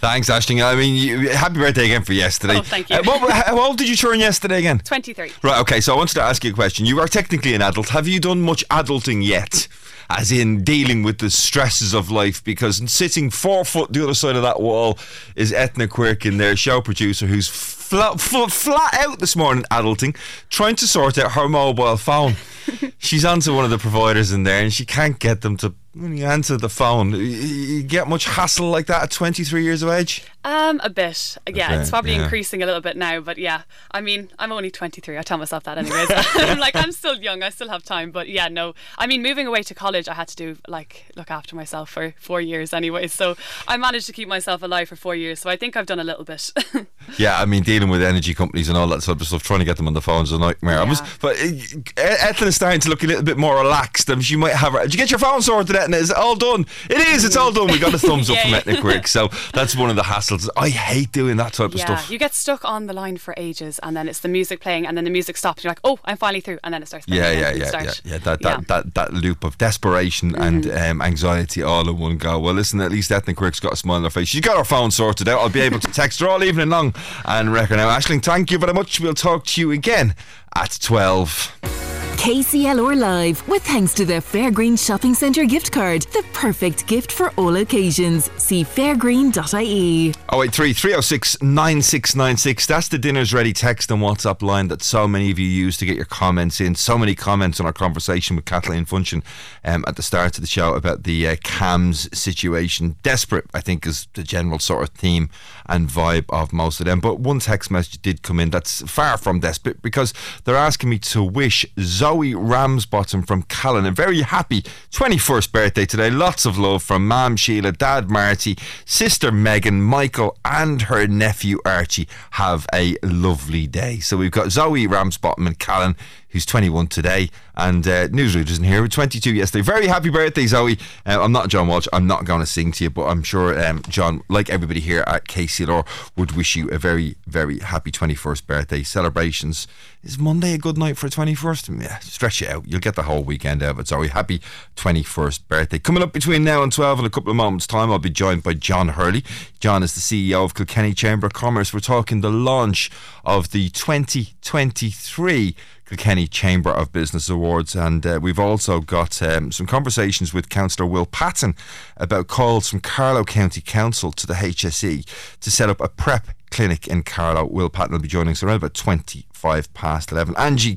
Thanks, Ashling. I mean, you, happy birthday again for yesterday. Oh, thank you. Uh, what, how old did you turn yesterday again? 23. Right, okay, so I wanted to ask you a question. You are technically an adult. Have you done much adulting yet? As in dealing with the stresses of life, because sitting four foot the other side of that wall is Ethna Quirkin, their show producer, who's flat, flat, flat out this morning adulting, trying to sort out her mobile phone. She's onto one of the providers in there and she can't get them to when you answer the phone. You- get much hassle like that at 23 years of age? Um, a bit. Yeah, Okay, it's probably yeah. increasing a little bit now, but yeah. I mean, I'm only 23. I tell myself that anyways. I'm like, I'm still young. I still have time. But yeah, no. I mean, moving away to college, I had to do like look after myself for four years anyway. So I managed to keep myself alive for four years. So I think I've done a little bit. Yeah, I mean, dealing with energy companies and all that sort of stuff, trying to get them on the phone is a nightmare. I was, Yeah. but uh, Ethan is starting to look a little bit more relaxed. Um, she might have. Her, did you get your phone sorted, Etna? Is it all done? It is. It's all done. We got a thumbs up Yeah, from yeah. Etna So that's one of the hassles. I hate doing that type of yeah, stuff. you get stuck on the line for ages, and then it's the music playing, and then the music stops. And you're like, oh, I'm finally through, and then it starts. Yeah, again, yeah, yeah, yeah, yeah. That Yeah. Mm-hmm. that, that that loop of desperation and um, anxiety all in one go. Well, listen, at least Ethnic Quick's got a smile on her face. She's got her phone sorted out. I'll be able to text her all evening long and wreck her now. Ashling, thank you very much. We'll talk to you again at twelve. KCLR Live, with thanks to the Fairgreen Shopping Centre gift card, the perfect gift for all occasions. See fairgreen.ie. 083 306 9696. That's the Dinner's Ready text and WhatsApp line that so many of you use to get your comments in. So many comments on our conversation with Kathleen Funchion um, at the start of the show about the uh, CAMHS situation. Desperate, I think, is the general sort of theme and vibe of most of them. But one text message did come in that's far from desperate because they're asking me to wish Zoe Ramsbottom from Callan a very happy 21st birthday today. Lots of love from Mam Sheila, Dad Marty, Sister Megan, Michael, and her nephew Archie. Have a lovely day. So we've got Zoe Ramsbottom and Callan, who's 21 today, and uh, Newsreader isn't here, with 22 yesterday. Very happy birthday, Zoe. Uh, I'm not John Walsh. I'm not going to sing to you, but I'm sure um, John, like everybody here at KCLR, would wish you a very, very happy 21st birthday. Celebrations. Is Monday a good night for 21st? Yeah, stretch it out. You'll get the whole weekend out of it. Zoe, happy 21st birthday. Coming up between now and 12 in a couple of moments' time, I'll be joined by John Hurley. John is the CEO of Kilkenny Chamber of Commerce. We're talking the launch of the 2023 Kilkenny Chamber of Business Awards, and uh, we've also got um, some conversations with Councillor Will Patton about calls from Carlow County Council to the HSE to set up a prep clinic in Carlow. Will Patton will be joining us around about 25 past 11. Angie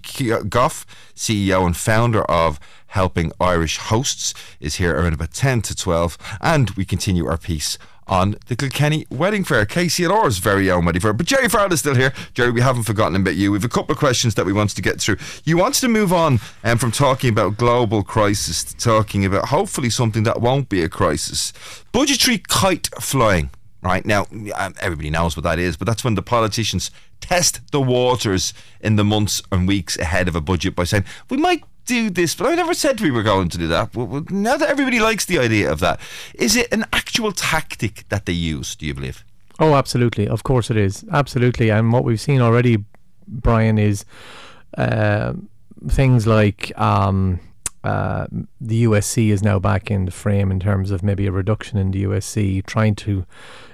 Goff, CEO and founder of Helping Irish Hosts, is here around about 10 to 12, and we continue our piece on the Kilkenny Wedding Fair. KCLR's very own wedding fair. But Gerry Farrell is still here. Gerry, we haven't forgotten about you. We have a couple of questions that we wanted to get through. You wanted to move on um, from talking about global crisis to talking about hopefully something that won't be a crisis. Budgetary kite flying. Right now, um, everybody knows what that is, but that's when the politicians test the waters in the months and weeks ahead of a budget by saying, we might do this, but I never said we were going to do that. Now that everybody likes the idea of that, is it an actual tactic that they use, do you believe? Oh, absolutely. Of course it is. Absolutely. And what we've seen already, Brian, is uh, things like um, uh, the USC is now back in the frame in terms of maybe a reduction in the USC, trying to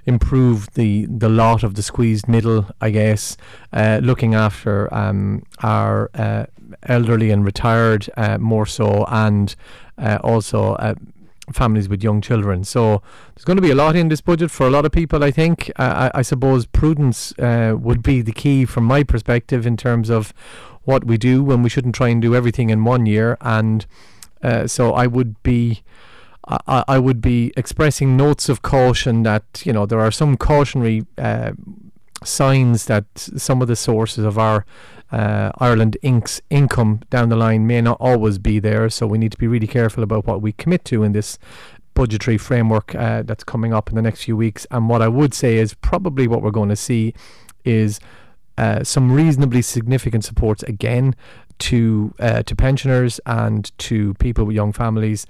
improve the, the lot of the squeezed middle, I guess, uh, looking after um, our uh, elderly and retired uh, more so, and uh, also uh, families with young children. So there's going to be a lot in this budget for a lot of people. I think. Uh, I, I suppose prudence uh, would be the key from my perspective in terms of what we do when we shouldn't try and do everything in one year. And so I would be. I, I would be expressing notes of caution that you know there are some cautionary signs that some of the sources of our uh, Ireland Inc.'s income down the line may not always be there. So we need to be really careful about what we commit to in this budgetary framework uh, that's coming up in the next few weeks. And what I would say is probably what we're going to see is uh, some reasonably significant supports again to uh, to pensioners and to people with young families.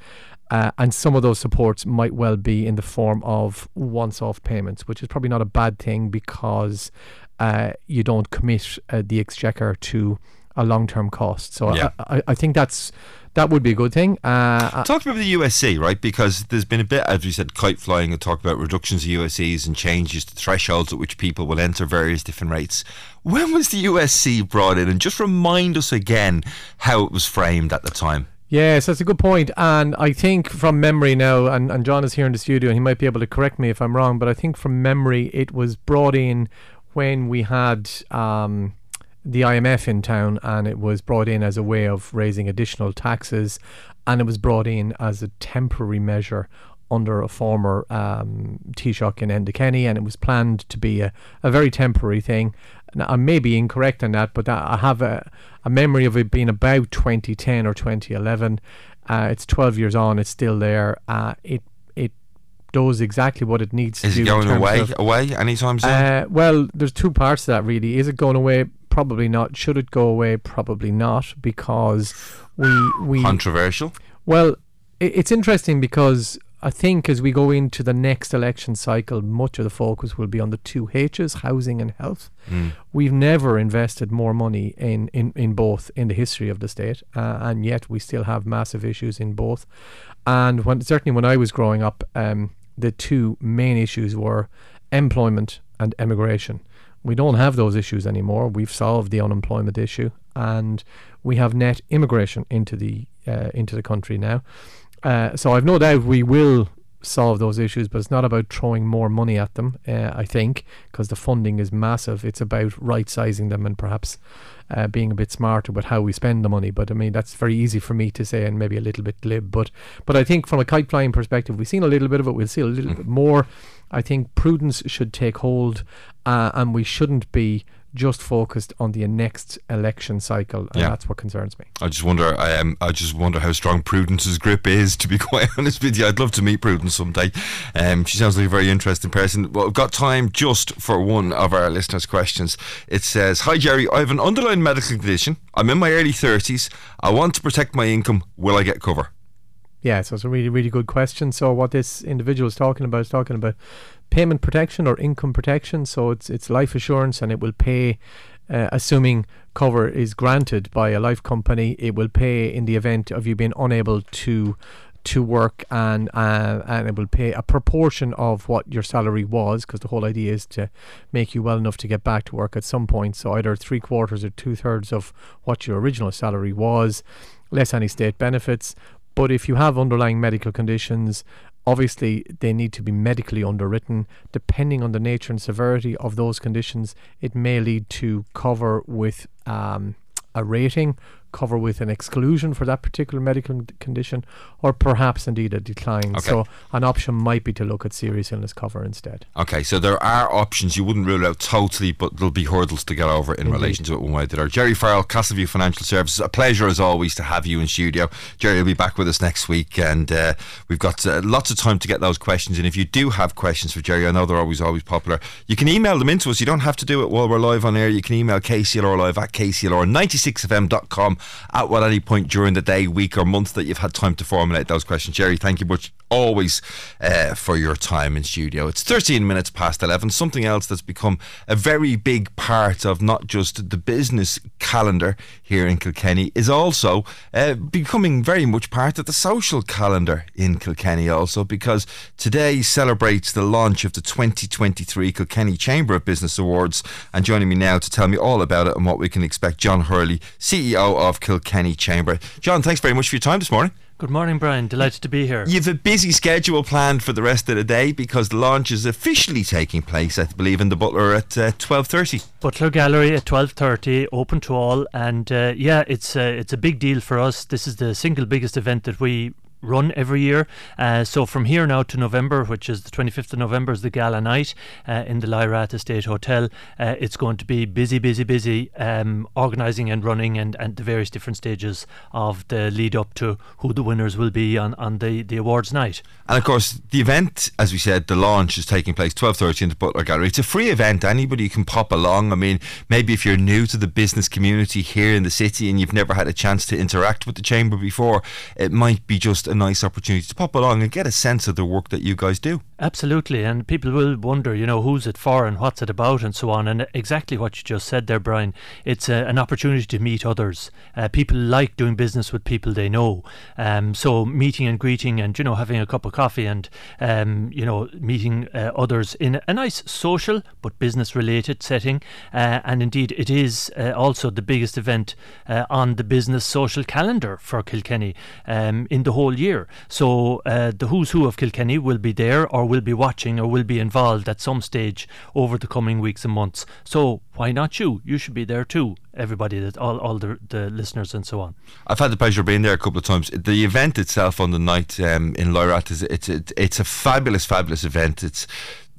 Uh, and some of those supports might well be in the form of once off payments, which is probably not a bad thing because uh, you don't commit uh, the exchequer to a long term cost. So Yeah. I, I, I think that's that would be a good thing. Uh, Talk about the USC, right? Because there's been a bit, as we said, kite flying and talk about reductions of USCs and changes to thresholds at which people will enter various different rates. When was the USC brought in? And just remind us again how it was framed at the time. Yes, that's a good point. And I think from memory now, and, and John is here in the studio, and he might be able to correct me if I'm wrong, but I think from memory it was brought in when we had um, the IMF in town, and it was brought in as a way of raising additional taxes, and it was brought in as a temporary measure under a former um, Taoiseach Enda Kenny, and it was planned to be a, a very temporary thing. I may be incorrect on that, but I have a, a memory of it being about 2010 or 2011. Uh, it's 12 years on, it's still there. Uh, it it does exactly what it needs Is to it do. in going away of- away anytime soon? uh, well, there's two parts to that really. Is it going away? Probably not. Should it go away? Probably not, because we we Controversial. well, it's interesting because I think as we go into the next election cycle, much of the focus will be on the two H's, housing and health. Mm. We've never invested more money in, in, in both in the history of the state, uh, and yet we still have massive issues in both. And when certainly when I was growing up, um, the two main issues were employment and immigration. We don't have those issues anymore. We've solved the unemployment issue, and we have net immigration into the uh, into the country now. Uh, so I've no doubt we will solve those issues, but it's not about throwing more money at them. Uh, I think because the funding is massive. It's about right sizing them and perhaps uh, being a bit smarter with how we spend the money. But I mean that's very easy for me to say and maybe a little bit glib. But but I think from a kite flying perspective, we've seen a little bit of it. We'll see a little bit more. I think prudence should take hold, uh, and we shouldn't be just focused on the next election cycle, and Yeah. that's what concerns me. I just wonder. I um, I just wonder how strong Prudence's grip is. To be quite honest with you, I'd love to meet Prudence someday. Um, she sounds like a very interesting person. Well, I've got time just for one of our listeners' questions. It says, "Hi Gerry, I have an underlying medical condition. I'm in my early thirties. I want to protect my income. Will I get cover?" Yeah, so it's a really, really good question. So what this individual is talking about is talking about payment protection or income protection. So it's it's life assurance, and it will pay, uh, assuming cover is granted by a life company. It will pay in the event of you being unable to to work, and uh, and it will pay a proportion of what your salary was, because the whole idea is to make you well enough to get back to work at some point. So either three quarters or two thirds of what your original salary was, less any state benefits. But if you have underlying medical conditions, obviously they need to be medically underwritten. Depending on the nature and severity of those conditions, it may lead to cover with um, a rating, cover with an exclusion for that particular medical condition, or perhaps indeed a decline. Okay. So an option might be to look at serious illness cover instead. Okay, so there are options. You wouldn't rule out totally, but there'll be hurdles to get over in relation to it one way or the other. Gerry Farrell, Castleview Financial Services. A pleasure as always to have you in studio. Gerry will be back with us next week, and uh, we've got uh, lots of time to get those questions. And if you do have questions for Gerry, I know they're always always popular. You can email them into us. You don't have to do it while we're live on air. You can email KCLR live at KCLR96fm.com at what any point during the day, week, or month that you've had time to formulate those questions. Gerry, thank you much always uh, for your time in studio. It's 13 minutes past 11. Something else that's become a very big part of not just the business calendar here in Kilkenny is also uh, becoming very much part of the social calendar in Kilkenny also because today celebrates the launch of the 2023 Kilkenny Chamber of Business Awards and joining me now to tell me all about it and what we can expect John Hurley, CEO of Kilkenny Chamber. John, thanks very much for your time this morning. Good morning, Brian. Delighted to be here. You've a busy schedule planned for the rest of the day because the launch is officially taking place, I believe, in the Butler at uh, twelve thirty. Butler Gallery at twelve thirty, open to all, and uh, yeah, it's uh, it's a big deal for us. This is the single biggest event that we run every year. Uh, so from here now to November, which is the 25th of November, is the gala night uh, in the Lyrath Estate Hotel. Uh, it's going to be busy, busy, busy, um, organising and running and, and the various different stages of the lead up to who the winners will be on, on the, the awards night. And of course, the event, as we said, the launch is taking place twelve thirty in the Butler Gallery. It's a free event; anybody can pop along. I mean, maybe if you're new to the business community here in the city and you've never had a chance to interact with the chamber before, it might be just a nice opportunity to pop along and get a sense of the work that you guys do. Absolutely, and people will wonder, you know, who's it for and what's it about and so on. And exactly what you just said there, Brian. It's a, an opportunity to meet others. Uh, people like doing business with people they know. Um, so meeting and greeting, and you know, having a cup of coffee, and um, you know, meeting uh, others in a nice social but business-related setting. Uh, and indeed, it is uh, also the biggest event uh, on the business social calendar for Kilkenny um, in the whole year. So uh, the who's who of Kilkenny will be there or will be watching or will be involved at some stage over the coming weeks and months. So why not you? You should be there too. Everybody, that all, all the, the listeners and so on. I've had the pleasure of being there a couple of times. The event itself on the night um, in Lyrath is it's it's, it's a fabulous, fabulous event. It's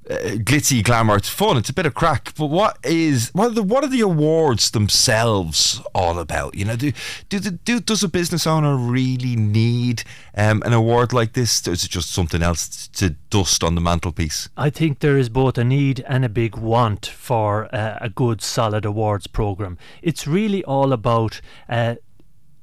glitzy glamour. It's fun. It's a bit of crack. But what is what are the what are the awards themselves all about? You know, do do, do does a business owner really need um, an award like this? Or is it just something else to dust on the mantelpiece? I think there is both a need and a big want for uh, a good, solid awards program. It's really all about uh,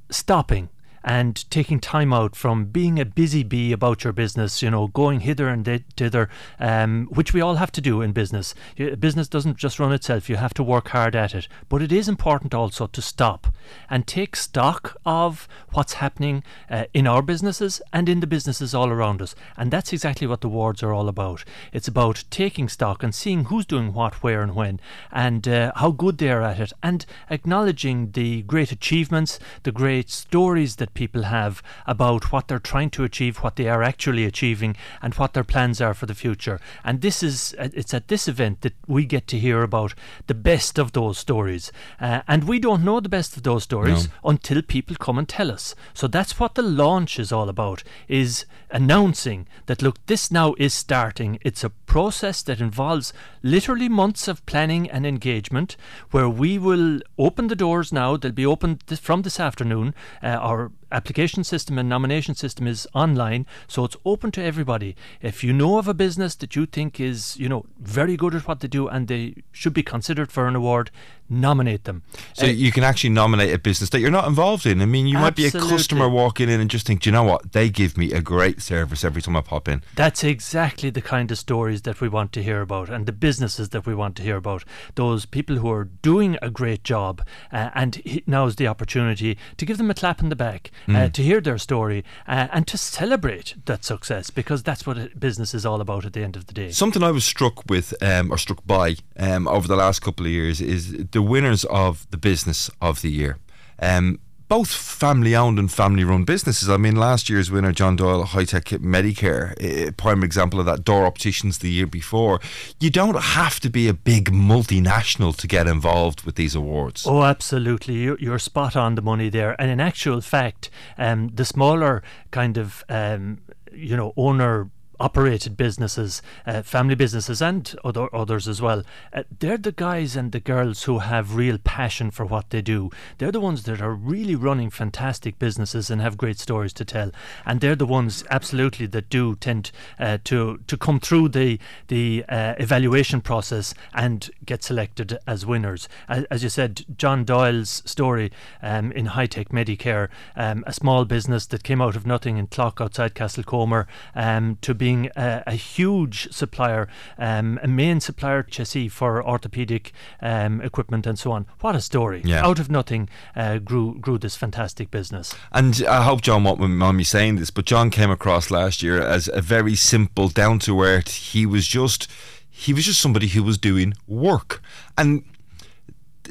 stopping and taking time out from being a busy bee about your business, you know, going hither and thither, um, which we all have to do in business. Business doesn't just run itself, you have to work hard at it. But it is important also to stop and take stock of what's happening uh, in our businesses and in the businesses all around us. And that's exactly what the awards are all about. It's about taking stock and seeing who's doing what, where, and when, and uh, how good they are at it, and acknowledging the great achievements, the great stories that people have about what they're trying to achieve, what they are actually achieving, and what their plans are for the future. And this is uh, it's at this event that we get to hear about the best of those stories. Uh, and we don't know the best of those stories no. until people come and tell us. So that's what the launch is all about is announcing that look this now is starting. It's a process that involves literally months of planning and engagement where we will open the doors now. They'll be opened from this afternoon. Uh, our application system and nomination system is online, so it's open to everybody. If you know of a business that you think is, you know, very good at what they do and they should be considered for an award, nominate them. So uh, you can actually nominate a business that you're not involved in. I mean, you absolutely. might be a customer walking in and just think, do you know what? They give me a great service every time I pop in. That's exactly the kind of stories that we want to hear about and the businesses that we want to hear about. Those people who are doing a great job uh, and now's the opportunity to give them a clap in the back, mm. uh, to hear their story uh, and to celebrate that success because that's what business is all about at the end of the day. Something I was struck with um, or struck by um, over the last couple of years is the winners of the business of the year. Um, both family owned and family run businesses. I mean, last year's winner, John Doyle High Tech Medicare, a prime example of that, Door Opticians the year before. You don't have to be a big multinational to get involved with these awards. Oh, absolutely. You're, you're spot on the money there. And in actual fact, um, the smaller kind of um, you know owner operated businesses, uh, family businesses, and other others as well. Uh, they're the guys and the girls who have real passion for what they do. They're the ones that are really running fantastic businesses and have great stories to tell. And they're the ones, absolutely, that do tend uh, to to come through the the uh, evaluation process and get selected as winners. As, as you said, John Doyle's story um, in High Tech Medicare, um, a small business that came out of nothing in Clogh outside Castlecomer, um, to be being a, a huge supplier, um, a main supplier chassis for orthopedic um, equipment and so on. What a story! Yeah. Out of nothing, uh, grew grew this fantastic business. And I hope John won't mind me saying this, but John came across last year as a very simple, down to earth. He was just he was just somebody who was doing work and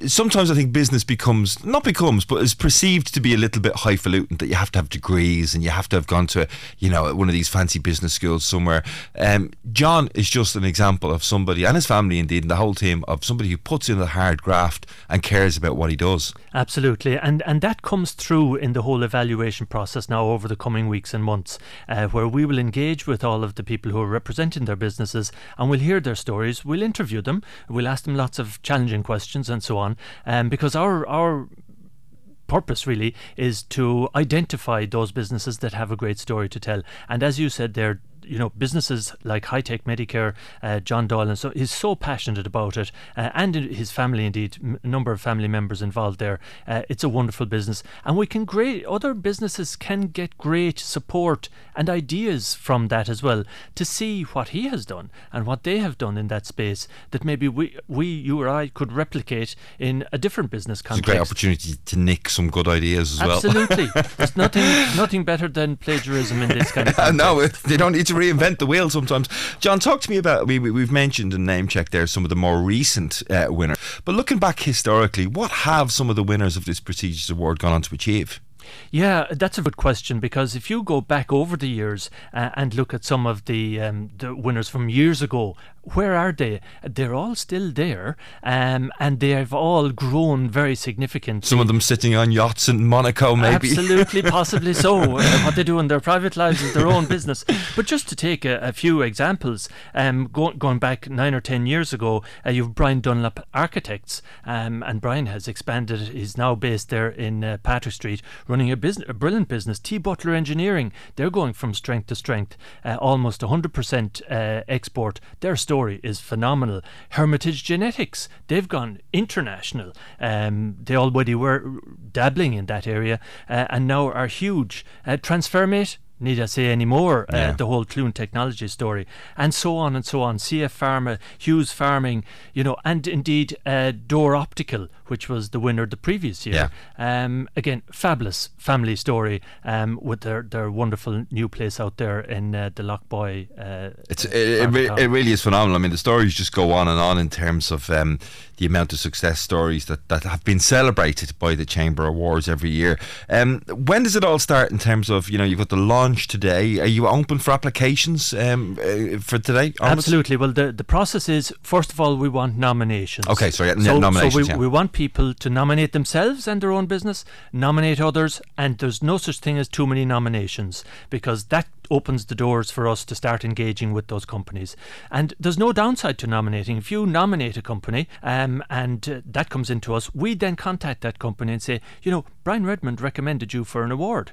sometimes I think business becomes not becomes, but is perceived to be a little bit highfalutin. That you have to have degrees and you have to have gone to you know one of these fancy business schools somewhere. Um, John is just an example of somebody and his family, indeed, and the whole team of somebody who puts in the hard graft and cares about what he does. Absolutely, and and that comes through in the whole evaluation process now over the coming weeks and months, uh, where we will engage with all of the people who are representing their businesses and we'll hear their stories. We'll interview them. We'll ask them lots of challenging questions and so on on, um, because our our purpose really is to identify those businesses that have a great story to tell. And as you said there, you know businesses like High Tech Medicare, uh, John Doyle, and so he's so passionate about it, uh, and his family indeed, a number of family members involved there. Uh, it's a wonderful business, and we can great other businesses can get great support and ideas from that as well to see what he has done and what they have done in that space that maybe we we you or I could replicate in a different business context. It's a great opportunity to nick some good ideas as Absolutely. well. Absolutely, there's nothing nothing better than plagiarism in this kind of context. no, they don't need to reinvent the wheel sometimes. John, talk to me about we, we have mentioned and name checked there some of the more recent uh, winners, but looking back historically, what have some of the winners of this prestigious award gone on to achieve? Yeah, that's a good question because if you go back over the years uh, and look at some of the um, the winners from years ago, where are they? They're all still there, um, and they have all grown very significantly. Some of them sitting on yachts in Monaco, maybe. Absolutely, possibly so. Uh, what they do in their private lives is their own business. But just to take a, a few examples, um, go, going back nine or ten years ago, uh, you've Brian Dunlop Architects, um, and Brian has expanded. He's now based there in uh, Patrick Street, running a business, a brilliant business. T Butler Engineering, they're going from strength to strength, uh, almost 100% uh, export. Their story is phenomenal. Hermitage Genetics, they've gone international. Um, they already were dabbling in that area uh, and now are huge. Uh, Transfermate, need I say any more? Uh, yeah. Uh, the whole Clune technology story, and so on and so on. CF Pharma, Hughes Farming, you know, and indeed uh, Door Optical, which was the winner the previous year. Yeah. Um, again, fabulous family story um, with their, their wonderful new place out there in uh, the Loughboy. Uh, it's it, it, re- it, really is phenomenal. I mean, the stories just go on and on in terms of um, the amount of success stories that, that have been celebrated by the Chamber Awards every year. Um, when does it all start in terms of you know you've got the launch today? Are you open for applications um, uh, for today? Absolutely. Well, the the process is first of all we want nominations. Okay, sorry, so, nominations. So we, yeah. we want people to nominate themselves and their own business, nominate others, and there's no such thing as too many nominations because that opens the doors for us to start engaging with those companies. And there's no downside to nominating. If you nominate a company um, and uh, that comes into us, we then contact that company and say, you know, Brian Redmond recommended you for an award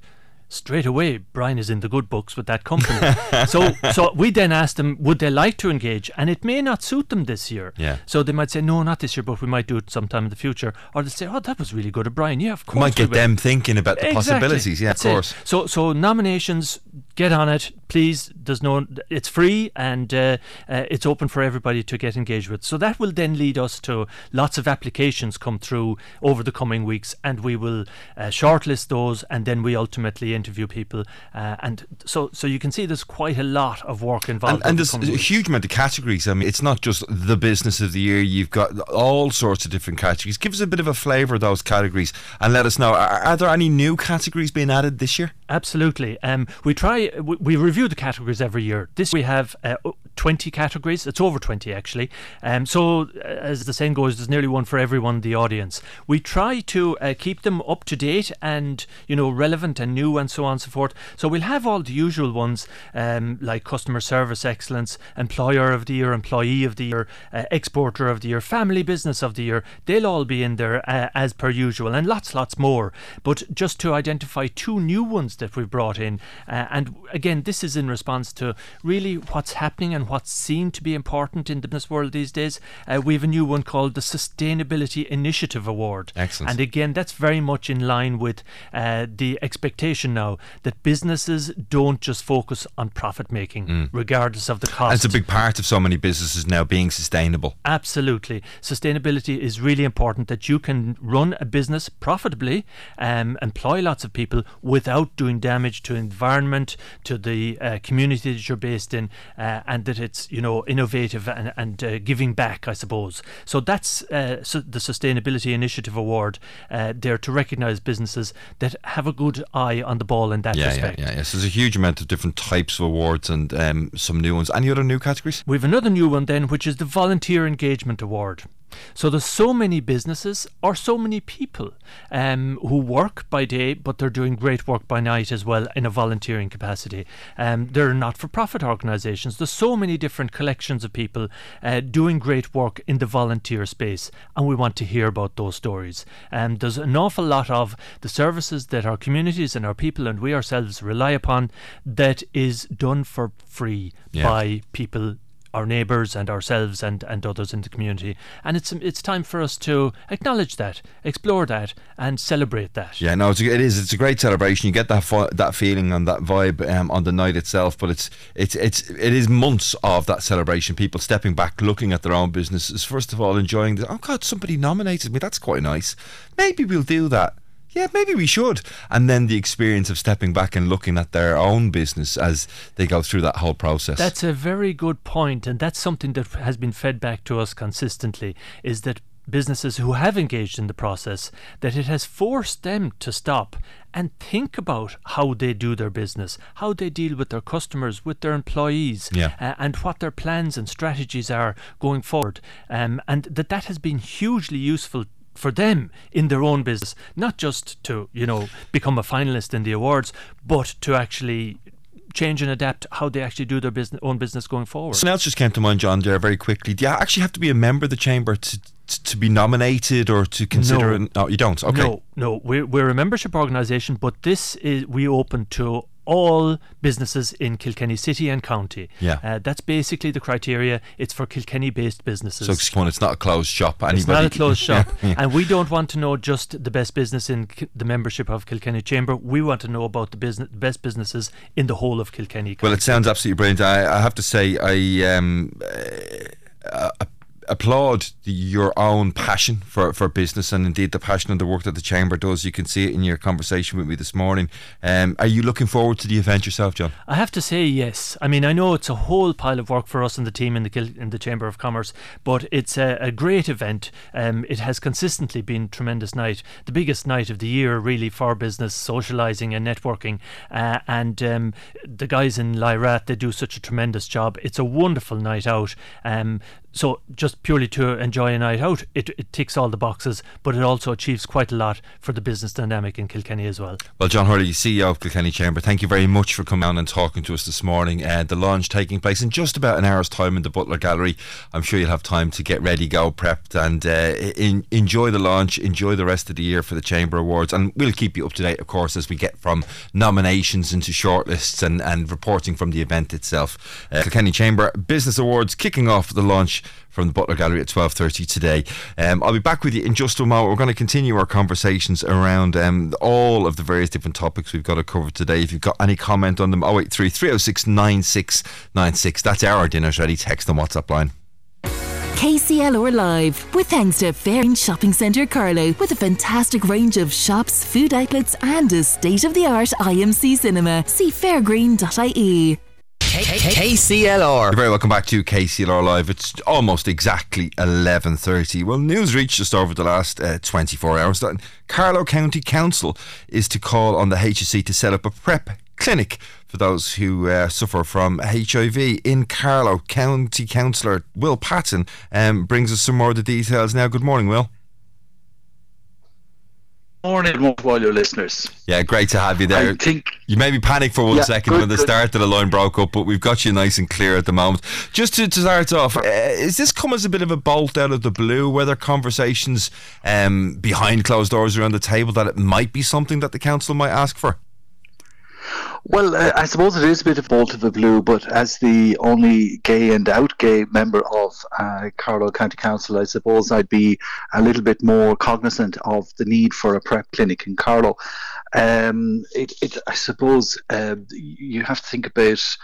straight away Brian is in the good books with that company. so so we then asked them would they like to engage and it may not suit them this year. Yeah. So they might say no not this year but we might do it sometime in the future or they say oh that was really good of Brian. Yeah of course. Might get them thinking about the exactly. possibilities. Yeah That's of course. It. So so nominations get on it please there's no it's free and uh, uh, it's open for everybody to get engaged with. So that will then lead us to lots of applications come through over the coming weeks and we will uh, shortlist those and then we ultimately interview people, uh, and so so you can see there's quite a lot of work involved. And, and there's a huge amount of categories. I mean, it's not just the business of the year. You've got all sorts of different categories. Give us a bit of a flavour of those categories, and let us know. Are, are there any new categories being added this year? Absolutely. Um, we try. We, we, review the categories every year. This we have uh, 20 categories. It's over 20 actually. Um, so uh, as the saying goes, there's nearly one for everyone the audience. We try to uh, keep them up to date and you know relevant and new and so on and so forth. So we'll have all the usual ones um, like customer service excellence, employer of the year, employee of the year, uh, exporter of the year, family business of the year. They'll all be in there uh, as per usual, and lots, lots more. But just to identify two new ones that we've brought in, uh, and again, this is in response to really what's happening and what's seen to be important in the business world these days. Uh, we have a new one called the Sustainability Initiative Award. Excellent. And again, that's very much in line with uh, the expectation now that businesses don't just focus on profit making, mm. regardless of the cost. And it's a big part of so many businesses now being sustainable. Absolutely. Sustainability is really important that you can run a business profitably, um, employ lots of people without doing damage to environment, to the uh, community that you're based in, uh, and that it's, you know, innovative and, and uh, giving back, I suppose. So that's uh, so the Sustainability Initiative Award uh, there to recognise businesses that have a good eye on the ball in that yeah, respect. Yeah, yeah, yeah. So there's a huge amount of different types of awards and um, some new ones. Any other new categories? We have another new one then, which is the Volunteer Engagement Award. So there's so many businesses or so many people um, who work by day, but they're doing great work by night as well in a volunteering capacity. Um, they're not-for-profit organisations. There's so many different collections of people uh, doing great work in the volunteer space, and we want to hear about those stories. And um, there's an awful lot of the services that our communities and our people and we ourselves rely upon that is done for free yeah. by people our neighbours and ourselves and, and others in the community. And it's it's time for us to acknowledge that, explore that, and celebrate that. Yeah, no, it's a, it is. It's a great celebration. You get that fo- that feeling and that vibe um, on the night itself. But it's it's it's it is months of that celebration. People stepping back, looking at their own businesses. First of all, enjoying the oh god, somebody nominated me. That's quite nice. Maybe we'll do that yeah, maybe we should. And then the experience of stepping back and looking at their own business as they go through that whole process. That's a very good point, and that's something that has been fed back to us consistently is that businesses who have engaged in the process that it has forced them to stop and think about how they do their business, how they deal with their customers, with their employees, yeah. uh, and what their plans and strategies are going forward. Um, and that that has been hugely useful for them in their own business, not just to, you know, become a finalist in the awards, but to actually change and adapt how they actually do their business, own business going forward. Something else just came to mind, John, there very quickly. Do you actually have to be a member of the chamber to to be nominated or to consider? No, an, oh, you don't. Okay. No, no, we're, we're a membership organisation, but this is we open to all businesses in Kilkenny City and County. Yeah. Uh, that's basically the criteria. It's for Kilkenny based businesses. So it's not a closed shop. Anybody it's not a closed shop. yeah. And we don't want to know just the best business in the membership of Kilkenny Chamber. We want to know about the business, best businesses in the whole of Kilkenny. County. Well, it sounds absolutely brilliant. I, I have to say, I. Um, uh, applaud the, your own passion for, for business and indeed the passion and the work that the chamber does. You can see it in your conversation with me this morning. Um, are you looking forward to the event yourself, John? I have to say yes. I mean, I know it's a whole pile of work for us and the team in the in the Chamber of Commerce, but it's a, a great event. Um, it has consistently been tremendous night, the biggest night of the year, really for business socialising and networking. Uh, and um, the guys in Lyrath they do such a tremendous job. It's a wonderful night out. Um, so just purely to enjoy a night out, it, it ticks all the boxes, but it also achieves quite a lot for the business dynamic in Kilkenny as well. Well, John Hurley, CEO of Kilkenny Chamber, thank you very much for coming on and talking to us this morning. Uh, the launch taking place in just about an hour's time in the Butler Gallery. I'm sure you'll have time to get ready, go prepped, and uh, in, enjoy the launch, enjoy the rest of the year for the Chamber Awards, and we'll keep you up to date, of course, as we get from nominations into shortlists and, and reporting from the event itself. Uh, Kilkenny Chamber Business Awards kicking off the launch from the Butler Gallery at 12.30 today. Um, I'll be back with you in just a moment. We're going to continue our conversations around um, all of the various different topics we've got to cover today. If you've got any comment on them, 083 306 9696. That's our Dinner's Ready text and WhatsApp line. KCL KCLR Live, with thanks to Fairgreen Shopping Centre Carlow, with a fantastic range of shops, food outlets, and a state of the art IMC cinema. See fairgreen.ie. KCLR. You're very welcome back to KCLR Live. It's almost exactly 11.30. Well, news reached just over the last uh, 24 hours that Carlow County Council is to call on the HSE to set up a PrEP clinic for those who uh, suffer from HIV in Carlow. County Councillor Will Patton um, brings us some more of the details now. Good morning, Will morning your listeners. Yeah, great to have you there. I think you maybe panicked for one yeah, second good, when the good. start of the line broke up, but we've got you nice and clear at the moment. Just to, to start off, uh, is this come as a bit of a bolt out of the blue? Were there conversations um, behind closed doors around the table that it might be something that the council might ask for? Well, uh, I suppose it is a bit of bolt of the blue, but as the only gay and out gay member of uh, Carlow County Council, I suppose I'd be a little bit more cognizant of the need for a PrEP clinic in Carlow. Um, it, it, I suppose uh, you have to think about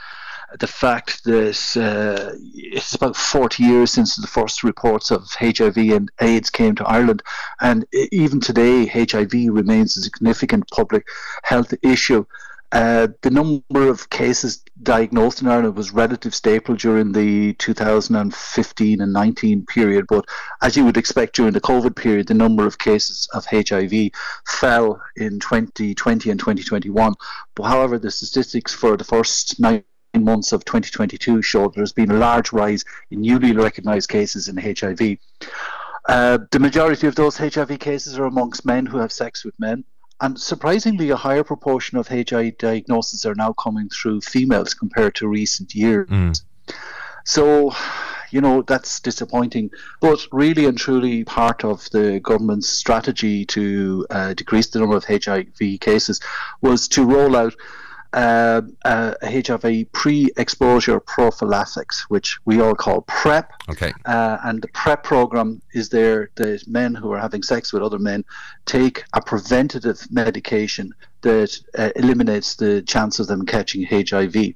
the fact that uh, it's about 40 years since the first reports of HIV and AIDS came to Ireland, and even today, HIV remains a significant public health issue. Uh, the number of cases diagnosed in Ireland was relatively stable during the 2015 and 19 period, but as you would expect during the COVID period, the number of cases of HIV fell in 2020 and 2021. But however, the statistics for the first nine months of 2022 show there's been a large rise in newly recognised cases in HIV. Uh, the majority of those HIV cases are amongst men who have sex with men. And surprisingly, a higher proportion of HIV diagnoses are now coming through females compared to recent years. Mm. So, you know, that's disappointing. But really and truly, part of the government's strategy to uh, decrease the number of HIV cases was to roll out uh, uh, HIV pre-exposure prophylaxis, which we all call PrEP. Okay. Uh, and the PrEP program is there that men who are having sex with other men take a preventative medication that uh, eliminates the chance of them catching HIV.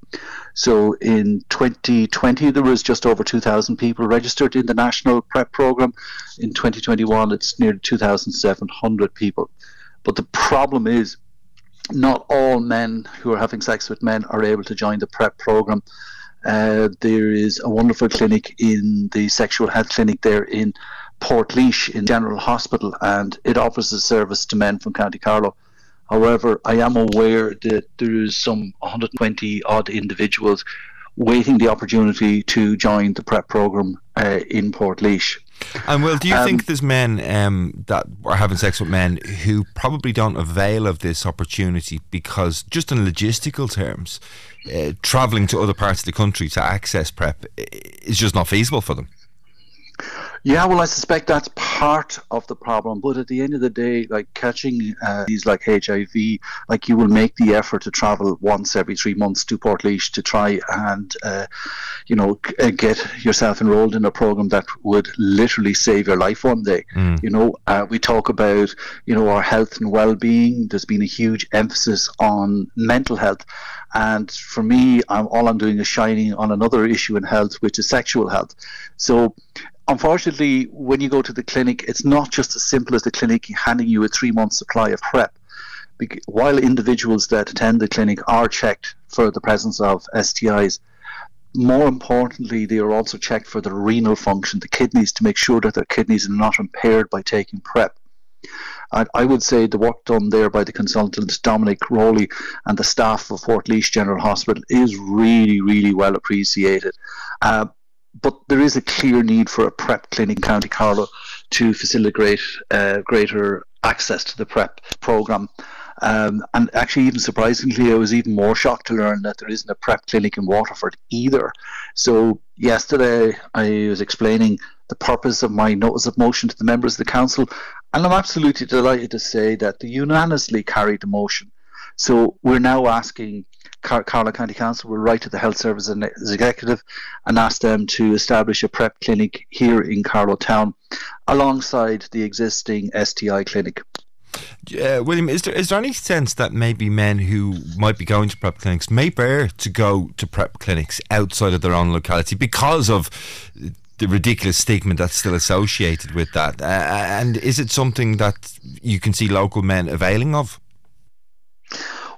So in 2020, there was just over 2,000 people registered in the national PrEP program. In 2021, it's nearly 2,700 people. But the problem is not all men who are having sex with men are able to join the PrEP program. Uh, there is a wonderful clinic in the sexual health clinic there in Port Portlaoise in General Hospital, and it offers a service to men from County Carlow. However, I am aware that there is some 120 odd individuals waiting the opportunity to join the PrEP program uh, in Portlaoise. And well, do you um, think there's men um, that are having sex with men who probably don't avail of this opportunity because, just in logistical terms, uh, travelling to other parts of the country to access PrEP is just not feasible for them? Yeah, well, I suspect that's part of the problem. But at the end of the day, like catching uh, these like HIV, like you will make the effort to travel once every three months to Portlaoise to try and, uh, you know, uh, get yourself enrolled in a program that would literally save your life one day. Mm. You know, uh, we talk about, you know, our health and well-being. There's been a huge emphasis on mental health. And for me, I'm, all I'm doing is shining on another issue in health, which is sexual health. So unfortunately, when you go to the clinic, it's not just as simple as the clinic handing you a three month supply of PrEP. While individuals that attend the clinic are checked for the presence of STIs, more importantly, they are also checked for the renal function, the kidneys, to make sure that their kidneys are not impaired by taking PrEP. I would say the work done there by the consultant Dominic Rowley and the staff of Portlaoise General Hospital is really, really well appreciated. Uh, but there is a clear need for a PrEP clinic in County Carlow to facilitate uh, greater access to the PrEP program. Um, and actually, even surprisingly, I was even more shocked to learn that there isn't a PrEP clinic in Waterford either. So, yesterday I was explaining the purpose of my notice of motion to the members of the council, and I'm absolutely delighted to say that they unanimously carried the motion. So, we're now asking Car- Carlow County Council will write to the Health Service Executive and ask them to establish a PrEP clinic here in Carlow Town alongside the existing STI clinic. Uh, William, is there is there any sense that maybe men who might be going to PrEP clinics may bear to go to PrEP clinics outside of their own locality because of the ridiculous stigma that's still associated with that? Uh, and is it something that you can see local men availing of?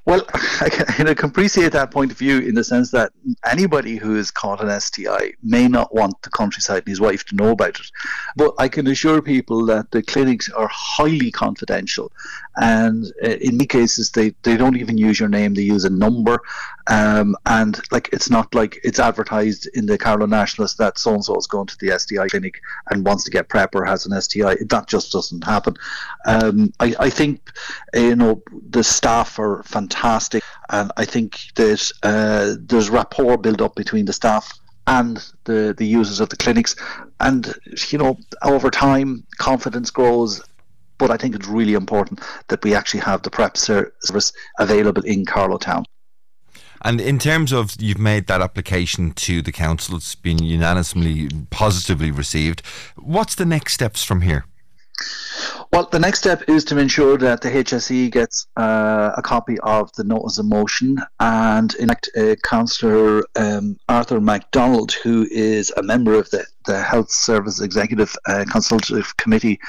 Well, I can, I can appreciate that point of view in the sense that anybody who is caught an STI may not want the countryside and his wife to know about it. But I can assure people that the clinics are highly confidential. And uh, in many cases, they, they don't even use your name, they use a number. Um, and like it's not like it's advertised in the Carlow Nationalist that so and so is going to the STI clinic and wants to get PrEP or has an STI. That just doesn't happen. Um, I, I think, you know, the staff are fantastic fantastic, and I think that uh, there's rapport built up between the staff and the the users of the clinics, and you know over time confidence grows. But I think it's really important that we actually have the PrEP service available in Carlow Town. And in terms of you've made that application to the council, it's been unanimously positively received. What's the next steps from here? Well, the next step is to ensure that the HSE gets uh, a copy of the notice of motion, and in fact, uh, Councillor um, Arthur MacDonald, who is a member of the, the Health Service Executive uh, Consultative Committee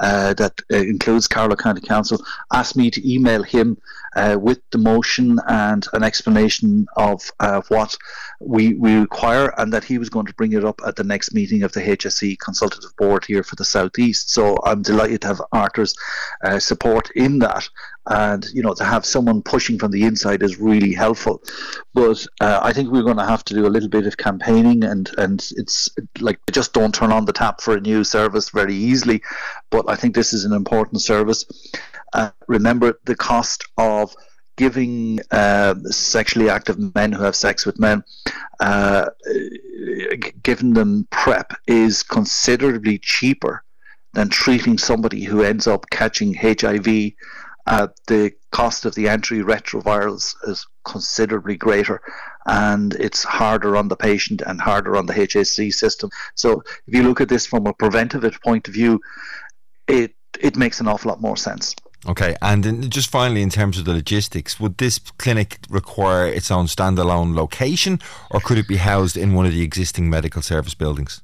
uh, that uh, includes Carlow County Council, asked me to email him uh, with the motion and an explanation of what we, we require, and that he was going to bring it up at the next meeting of the HSE Consultative Board here for the Southeast. So I'm delighted to have Arthur's uh, support in that. and you know to have someone pushing from the inside is really helpful. But uh, I think we're going to have to do a little bit of campaigning, and and it's like just don't turn on the tap for a new service very easily. But I think this is an important service. Uh, remember the cost of giving uh, sexually active men who have sex with men, uh, giving them PrEP is considerably cheaper than treating somebody who ends up catching HIV. Uh, the cost of the antiretrovirals is considerably greater, and it's harder on the patient and harder on the HSE system. So, if you look at this from a preventative point of view, it it makes an awful lot more sense. Okay, and just finally, in terms of the logistics, would this clinic require its own standalone location, or could it be housed in one of the existing medical service buildings?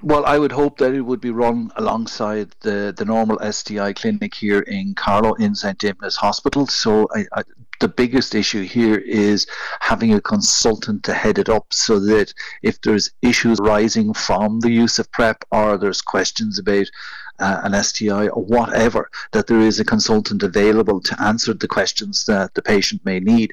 Well, I would hope that it would be run alongside the, the normal STI clinic here in Carlow in St. Dymphna's Hospital. So I, I, the biggest issue here is having a consultant to head it up so that if there's issues arising from the use of PrEP or there's questions about uh, an STI or whatever, that there is a consultant available to answer the questions that the patient may need.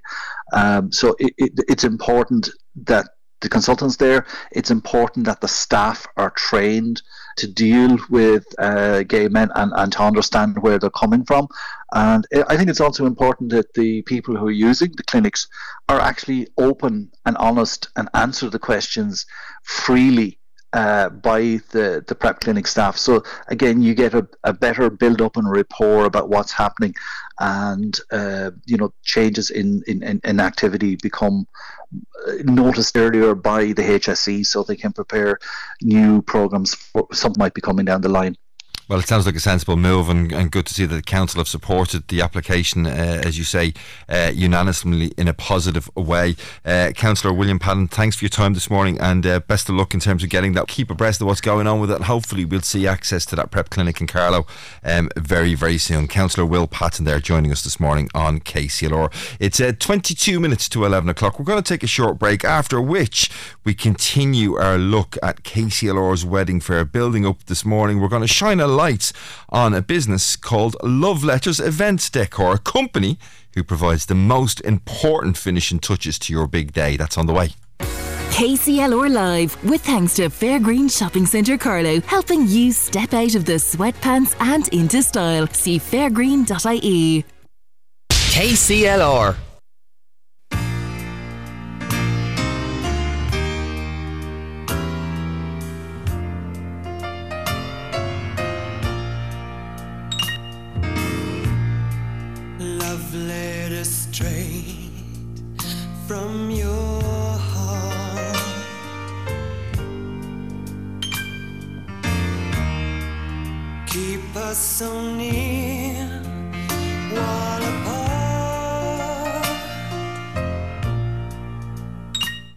Um, so it, it, it's important that the consultants there, it's important that the staff are trained to deal with uh, gay men and, and to understand where they're coming from. And I think it's also important that the people who are using the clinics are actually open and honest and answer the questions freely uh, by the, the PrEP clinic staff. So again, you get a, a better build up and rapport about what's happening, and uh, you know changes in, in, in activity become uh, noticed earlier by the HSE, so they can prepare new programs for something might be coming down the line. Well, it sounds like a sensible move, and, and good to see that the council have supported the application, uh, as you say, uh, unanimously in a positive way. Uh, Councillor William Patton, thanks for your time this morning, and uh, best of luck in terms of getting that. Keep abreast of what's going on with it, hopefully we'll see access to that prep clinic in Carlow um, very, very soon. Councillor Will Patton there joining us this morning on KCLR. It's uh, 22 minutes to 11 o'clock. We're going to take a short break, after which we continue our look at KCLR's wedding fair building up this morning. We're going to shine a lights on a business called Love Letters Event Decor, a company who provides the most important finishing touches to your big day. That's on the way. KCLR Live, with thanks to Fairgreen Shopping Centre Carlow, helping you step out of the sweatpants and into style. See fairgreen.ie. KCLR.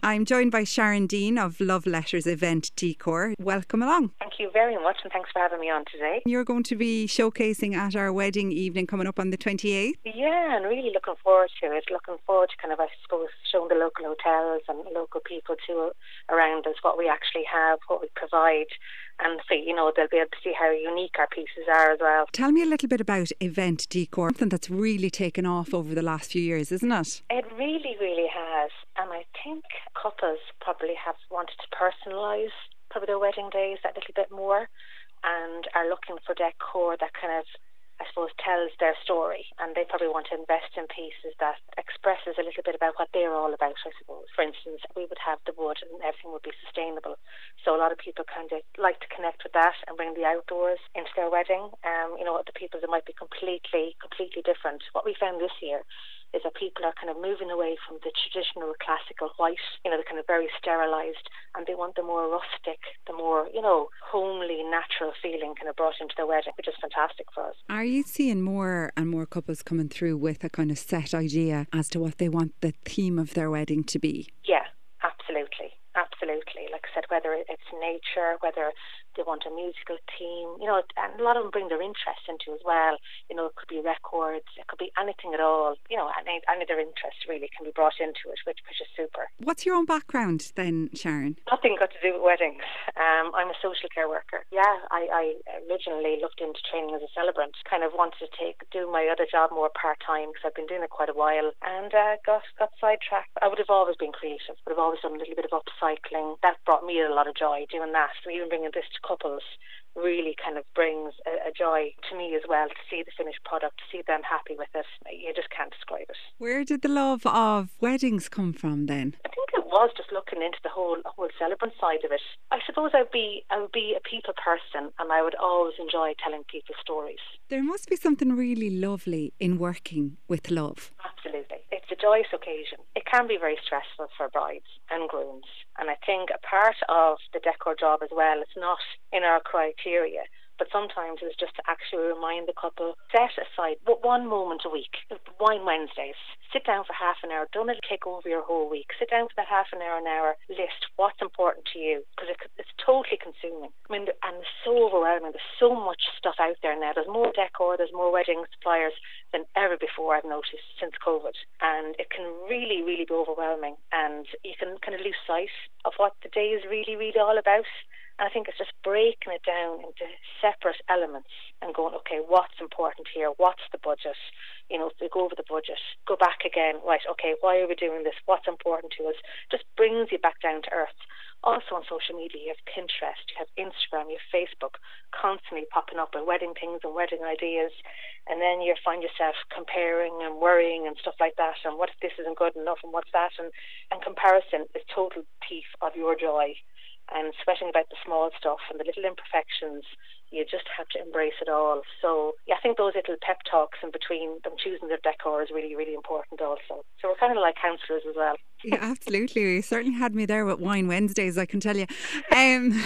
I'm joined by Sharon Dean of Love Letters Event Decor. Welcome along. Thank you very much, and thanks for having me on today. You're going to be showcasing at our wedding evening coming up on the 28th. Yeah, and really looking forward to it. Looking forward to kind of, I suppose, showing the local hotels and local people too around us what we actually have, what we provide, and see, you know, they'll be able to see how unique our pieces are as well. Tell me a little bit about event decor, something that's really taken off over the last few years, isn't it? It really, really has, and I think couples probably have wanted to personalise probably their wedding days that little bit more, and are looking for decor that kind of I suppose, tells their story. And they probably want to invest in pieces that expresses a little bit about what they're all about, I suppose. For instance, we would have the wood and everything would be sustainable. So a lot of people kind of like to connect with that and bring the outdoors into their wedding. Um, you know, the people that might be completely, completely different. What we found this year is that people are kind of moving away from the traditional classical white, you know, the kind of very sterilized, and they want the more rustic, the more, you know, homely, natural feeling kind of brought into their wedding, which is fantastic for us. Are you seeing more and more couples coming through with a kind of set idea as to what they want the theme of their wedding to be? Yeah, absolutely. Absolutely. Like I said, whether it's nature, whether they want a musical team, you know, and a lot of them bring their interest into as well. You know, it could be records, it could be anything at all. You know, any, any of their interests really can be brought into it, which, which is super. What's your own background then, Sharon? Nothing got to do with weddings. Um, I'm a social care worker. Yeah, I, I originally looked into training as a celebrant. Kind of wanted to take do my other job more part time because I've been doing it quite a while, and uh, got got sidetracked. I would have always been creative. Would have always done a little bit of upcycling. That brought me a lot of joy doing that. So even bringing this to couples really kind of brings a, a joy to me as well to see the finished product, to see them happy with it. You just can't describe it. Where did the love of weddings come from then? I think it was just looking into the whole whole celebrant side of it. I suppose I'd be I would be a people person, and I would always enjoy telling people stories. There must be something really lovely in working with love. Absolutely, a joyous occasion. It can be very stressful for brides and grooms, and I think a part of the decor job as well. It's not in our criteria. But sometimes it's just to actually remind the couple, set aside one moment a week, Wine Wednesdays. Sit down for half an hour. Don't let it take over your whole week. Sit down for that half an hour, an hour. List what's important to you because it, it's totally consuming. I mean, and it's so overwhelming. There's so much stuff out there now. There's more decor. There's more wedding suppliers than ever before. I've noticed since COVID, and it can really, really be overwhelming. And you can kind of lose sight of what the day is really, really all about. And I think it's just breaking it down into separate elements and going, okay, what's important here? What's the budget? You know, to go over the budget, go back again, right, okay, why are we doing this? What's important to us? Just brings you back down to earth. Also on social media, you have Pinterest, you have Instagram, you have Facebook, constantly popping up with wedding things and wedding ideas. And then you find yourself comparing and worrying and stuff like that. And what if this isn't good enough? And what's that? And, and comparison is total thief of your joy and sweating about the small stuff and the little imperfections. You just have to embrace it all. So yeah, I think those little pep talks in between them choosing their decor is really, really important also. So we're kind of like counsellors as well. Yeah, absolutely. You certainly had me there with Wine Wednesdays, I can tell you. Um,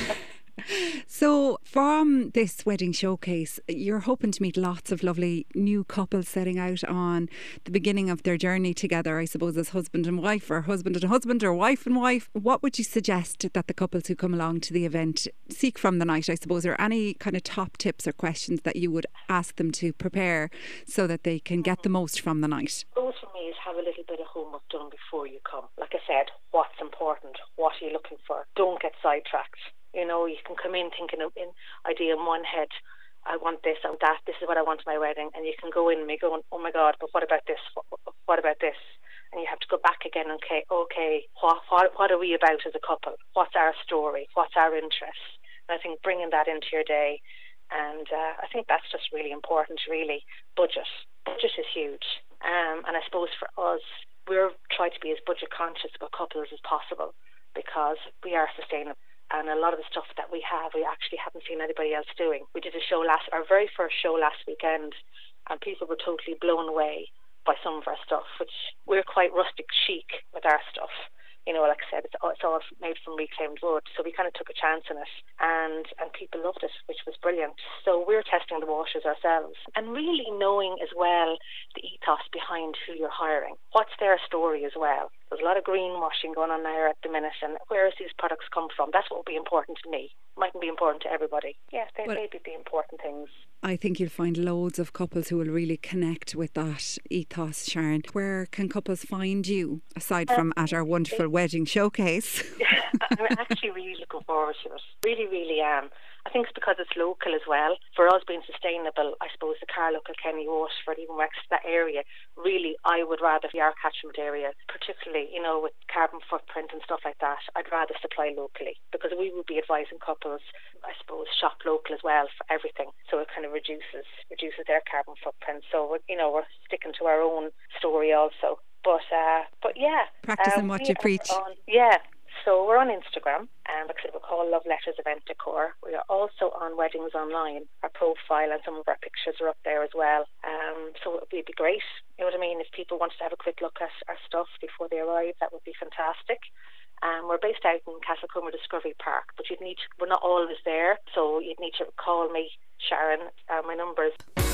so, from this wedding showcase, you're hoping to meet lots of lovely new couples setting out on the beginning of their journey together, I suppose, as husband and wife, or husband and husband, or wife and wife. What would you suggest that the couples who come along to the event seek from the night, I suppose, or any kind of top tips or questions that you would ask them to prepare so that they can get the most from the night? Goes for me is have a little bit of homework done before you come. Like I said, what's important? What are you looking for? Don't get sidetracked you know, you can come in thinking of in idea in one head. I want this, I want that. This is what I want for my wedding, and you can go in and be going, oh my god, but what about this? What, what about this? And you have to go back again. And okay, okay, what, what what are we about as a couple? What's our story? What's our interests? And I think bringing that into your day, and uh, I think that's just really important. Really, budget. Budget is huge, um, and I suppose for us, we're trying to be as budget conscious about couples as possible because we are sustainable and a lot of the stuff that we have, we actually haven't seen anybody else doing. We did a show last, our very first show last weekend, and people were totally blown away by some of our stuff, which we're quite rustic chic with our stuff you know, like I said, it's, it's all made from reclaimed wood. So we kind of took a chance on it, and and people loved it, which was brilliant. So we're testing the waters ourselves, and really knowing as well the ethos behind who you're hiring. What's their story as well? There's a lot of greenwashing going on there at the minute, and where does these products come from? That's what will be important to me. Mightn't be important to everybody. Yes, they well, may be the important things. I think you'll find loads of couples who will really connect with that ethos, Sharon. Where can couples find you aside from um, at our wonderful wedding showcase? I'm actually really looking forward to it. Really, really am. I think it's because it's local as well. For us being sustainable, I suppose the car Carlow, Kilkenny, Waterford, even Wexford, that area, really, I would rather be our catchment area, particularly, you know, with carbon footprint and stuff like that. I'd rather supply locally because we would be advising couples, I suppose, shop local as well for everything. So it kind of reduces reduces their carbon footprint. So, you know, we're sticking to our own story also. But uh, but yeah, practicing um, what you preach. On, yeah, so we're on Instagram, said, we're called Love Letters Event Decor. We are also on Weddings Online. Our profile and some of our pictures are up there as well. Um, so it would be great. You know what I mean? If people wanted to have a quick look at our stuff before they arrive, that would be fantastic. Um, we're based out in Castlecomer Discovery Park, but you'd need to, we're not always there, so you'd need to call me, Sharon. Uh, my number is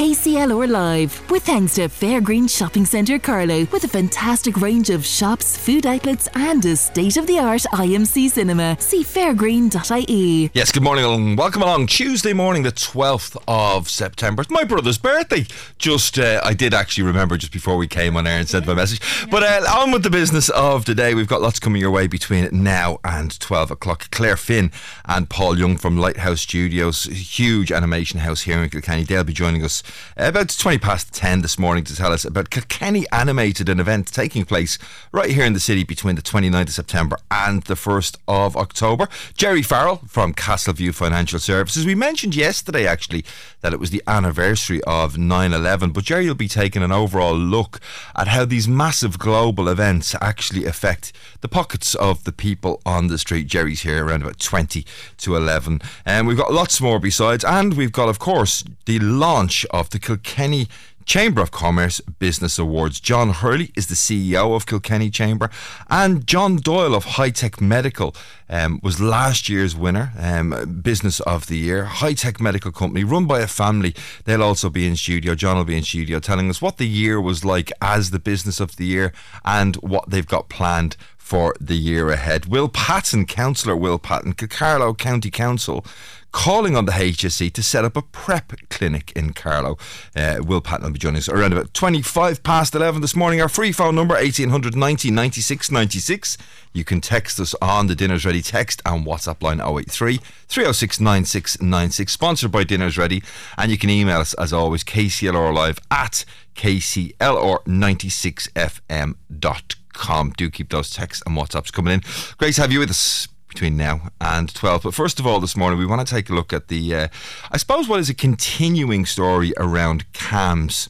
KCLR Live, with thanks to Fairgreen Shopping Centre Carlow, with a fantastic range of shops, food outlets, and a state of the art IMC cinema. See fairgreen.ie. Yes, good morning and welcome along. Tuesday morning, the 12th of September. It's my brother's birthday. Just, uh, I did actually remember just before we came on air and sent my message. But uh, on with the business of today. We've got lots coming your way between now and 12 o'clock. Claire Finn and Paul Young from Lighthouse Studios, huge animation house here in Kilkenny. They'll be joining us about 20 past 10 this morning to tell us about Kilkenny Animated, an event taking place right here in the city between the 29th of September and the 1st of October. Gerry Farrell from Castleview Financial Services. We mentioned yesterday actually that it was the anniversary of 9 11, but Gerry will be taking an overall look at how these massive global events actually affect the pockets of the people on the street. Gerry's here around about 20 to 11. And we've got lots more besides, and we've got, of course, the launch of the Kilkenny. Chamber of Commerce Business Awards. John Hurley is the CEO of Kilkenny Chamber, and John Doyle of High Tech Medical um, was last year's winner, um, Business of the Year. High Tech Medical Company, run by a family. They'll also be in studio. John will be in studio telling us what the year was like as the Business of the Year and what they've got planned for the year ahead. Will Patton, Councillor Will Patton, Carlow County Council, calling on the HSE to set up a PrEP clinic in Carlow. Uh, Will Patton will be joining us around about 25 past 11 this morning. Our free phone number 1800 90 96 96. You can text us on the Dinners Ready text and WhatsApp line 083 306 9696. Sponsored by Dinners Ready. And you can email us as always KCLR Live at KCLR96fm.com. Do keep those texts and WhatsApps coming in. Great to have you with us between now and 12. But first of all, this morning, we want to take a look at the, uh, I suppose, what is a continuing story around CAMHS.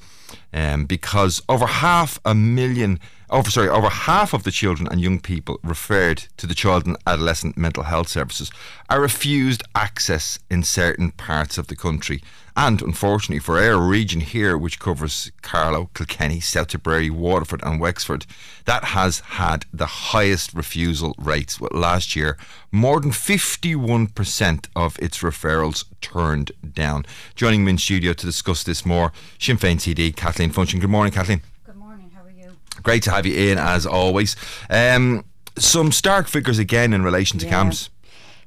Um, because over half a million, over sorry, over half of the children and young people referred to the child and adolescent mental health services are refused access in certain parts of the country. And unfortunately for our region here, which covers Carlow, Kilkenny, South Tipperary, Waterford, and Wexford, that has had the highest refusal rates. With last year, more than 51% of its referrals turned down. Joining me in studio to discuss this more, Sinn Féin TD Kathleen Funchion. Good morning, Kathleen. Good morning. How are you? Great to have you in as always. Um, some stark figures again in relation to Yeah. CAMHS.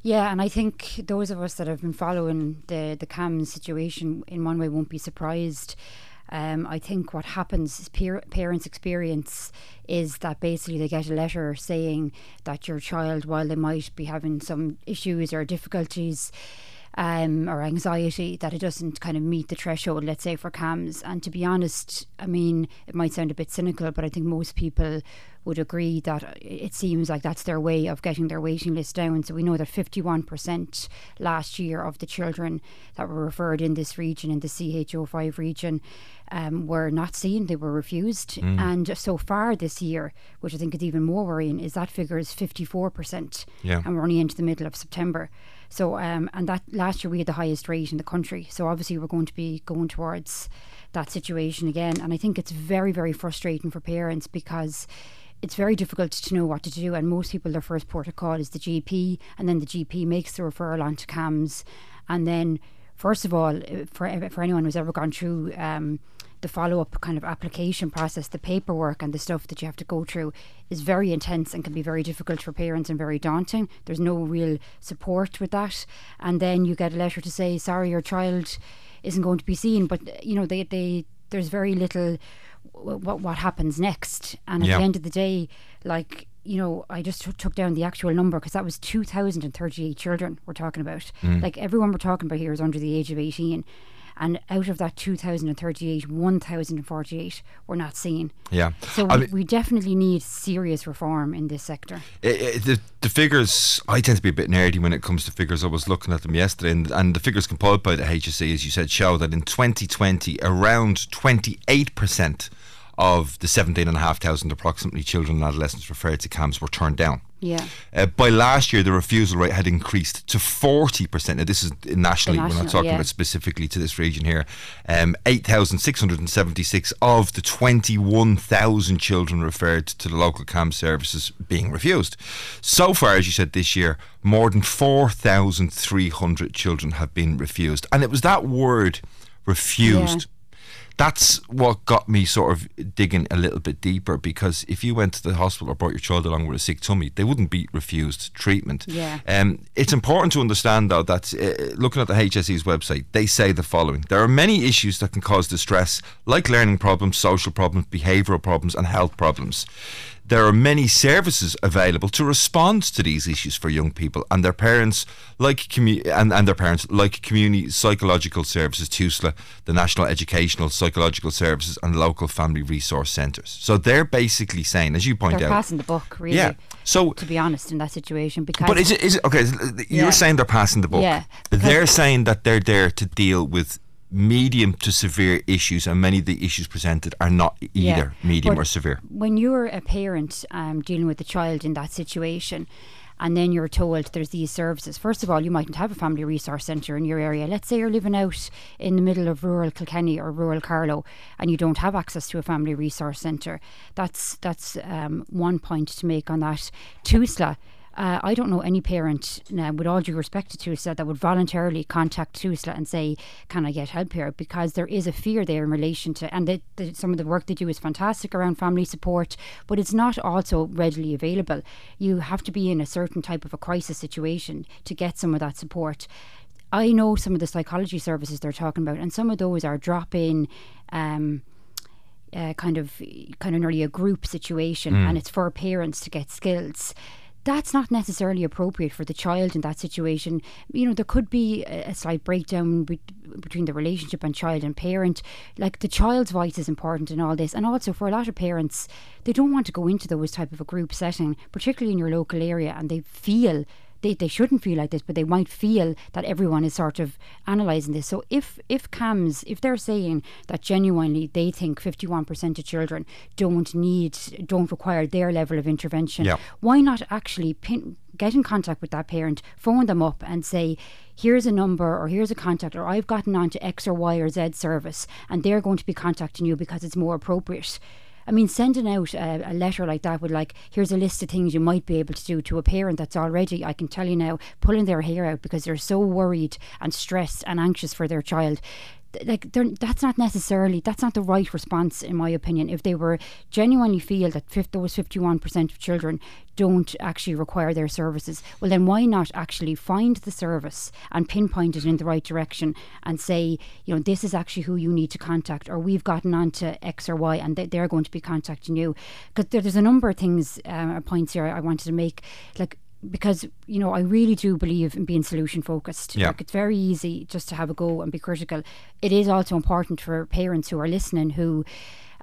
Yeah, and I think those of us that have been following the the CAMHS situation in one way won't be surprised. Um, I think what happens is peer, parents' experience is that basically they get a letter saying that your child, while they might be having some issues or difficulties, um, or anxiety that it doesn't kind of meet the threshold, let's say, for CAMHS. And to be honest, I mean, it might sound a bit cynical, but I think most people would agree that it seems like that's their way of getting their waiting list down. So we know that 51% last year of the children that were referred in this region, in the CHO5 region, um, were not seen, they were refused. And so far this year, which I think is even more worrying, is that figure is 54%. Yeah. And we're only into the middle of September. So, um, and that last year we had the highest rate in the country. So obviously we're going to be going towards that situation again. And I think it's very, very frustrating for parents because it's very difficult to know what to do. And most people, their first port of call is the GP, and then the GP makes the referral onto CAMHS. And then, first of all, for, for anyone who's ever gone through um, the follow up kind of application process, the paperwork and the stuff that you have to go through is very intense and can be very difficult for parents and very daunting. There's no real support with that. And then you get a letter to say, sorry, your child isn't going to be seen. But, you know, they, they there's very little w- what, what happens next. And at Yeah. the end of the day, like, you know, I just t- took down the actual number because that was 2,038 children we're talking about. Mm. Like, everyone we're talking about here is under the age of 18. And out of that 2,038, 1,048 were not seen. Yeah. So we, mean- we definitely need serious reform in this sector. I- I- the, the figures, I tend to be a bit nerdy when it comes to figures. I was looking at them yesterday, and, and the figures compiled by the HSE, as you said, show that in 2020, around 28% of the 17,500 approximately children and adolescents referred to CAMHS were turned down. Yeah. Uh, by last year, the refusal rate had increased to 40%. Now, this is nationally, we're not talking yeah. about specifically to this region here. Um, 8,676 of the 21,000 children referred to the local CAM services being refused. So far, as you said, this year, more than 4,300 children have been refused. And it was that word, refused. That's what got me sort of digging a little bit deeper because if you went to the hospital or brought your child along with a sick tummy, they wouldn't be refused treatment. Yeah. Um, it's important to understand though that uh, looking at the HSE's website, they say the following: there are many issues that can cause distress, like learning problems, social problems, behavioural problems, and health problems. There are many services available to respond to these issues for young people and their parents, like commu- and, and their parents, like community psychological services, TUSLA, the National Educational Psychological Services, and local family resource centres. So they're basically saying, as you point They're out, passing the buck, really. Yeah. So, to be honest, in that situation, because but is it is it okay? You're Yeah. saying they're passing the book. Yeah, They're saying that they're there to deal with medium to severe issues, and many of the issues presented are not either Yeah, medium or severe. when you're a parent um, dealing with a child in that situation and then you're told there's these services first of all you mightn't have a family resource centre in your area. Let's say you're living out in the middle of rural Kilkenny or rural Carlow and you don't have access to a family resource centre. That's that's um, one point to make on that. TUSLA uh, I don't know any parent, now, with all due respect to TUSLA, that would voluntarily contact TUSLA and say, "Can I get help here?" Because there is a fear there in relation to, and the, the, some of the work they do is fantastic around family support, but it's not also readily available. You have to be in a certain type of a crisis situation to get some of that support. I know some of the psychology services they're talking about, and some of those are drop-in. Um, uh, kind of kind of nearly a group situation Mm. and it's for parents to get skills that's not necessarily appropriate for the child in that situation. You know there could be a, slight breakdown be- between the relationship and child and parent. Like the child's voice is important in all this. And also for a lot of parents they don't want to go into those type of a group setting particularly in your local area and they feel they, they shouldn't feel like this, but they might feel that everyone is sort of analysing this. So if if CAMHS, if they're saying that genuinely they think 51% of children don't need, don't require their level of intervention, Yeah. why not actually pin, get in contact with that parent, phone them up and say, here's a number or here's a contact or I've gotten on to X or Y or Z service and they're going to be contacting you because it's more appropriate. I mean, sending out a, a letter like that with like, here's a list of things you might be able to do to a parent that's already, I can tell you now, pulling their hair out because they're so worried and stressed and anxious for their child. Like that's not necessarily that's not the right response in my opinion. If they were genuinely feel that fif- those fifty one percent of children don't actually require their services, well then why not actually find the service and pinpoint it in the right direction and say, you know, this is actually who you need to contact, or we've gotten on to X or Y and they- they're going to be contacting you. Because there, there's a number of things, um, points here I wanted to make, like because you know I really do believe in being solution focused. Yeah. Like it's very easy just to have a go and be critical. It is also important for parents who are listening who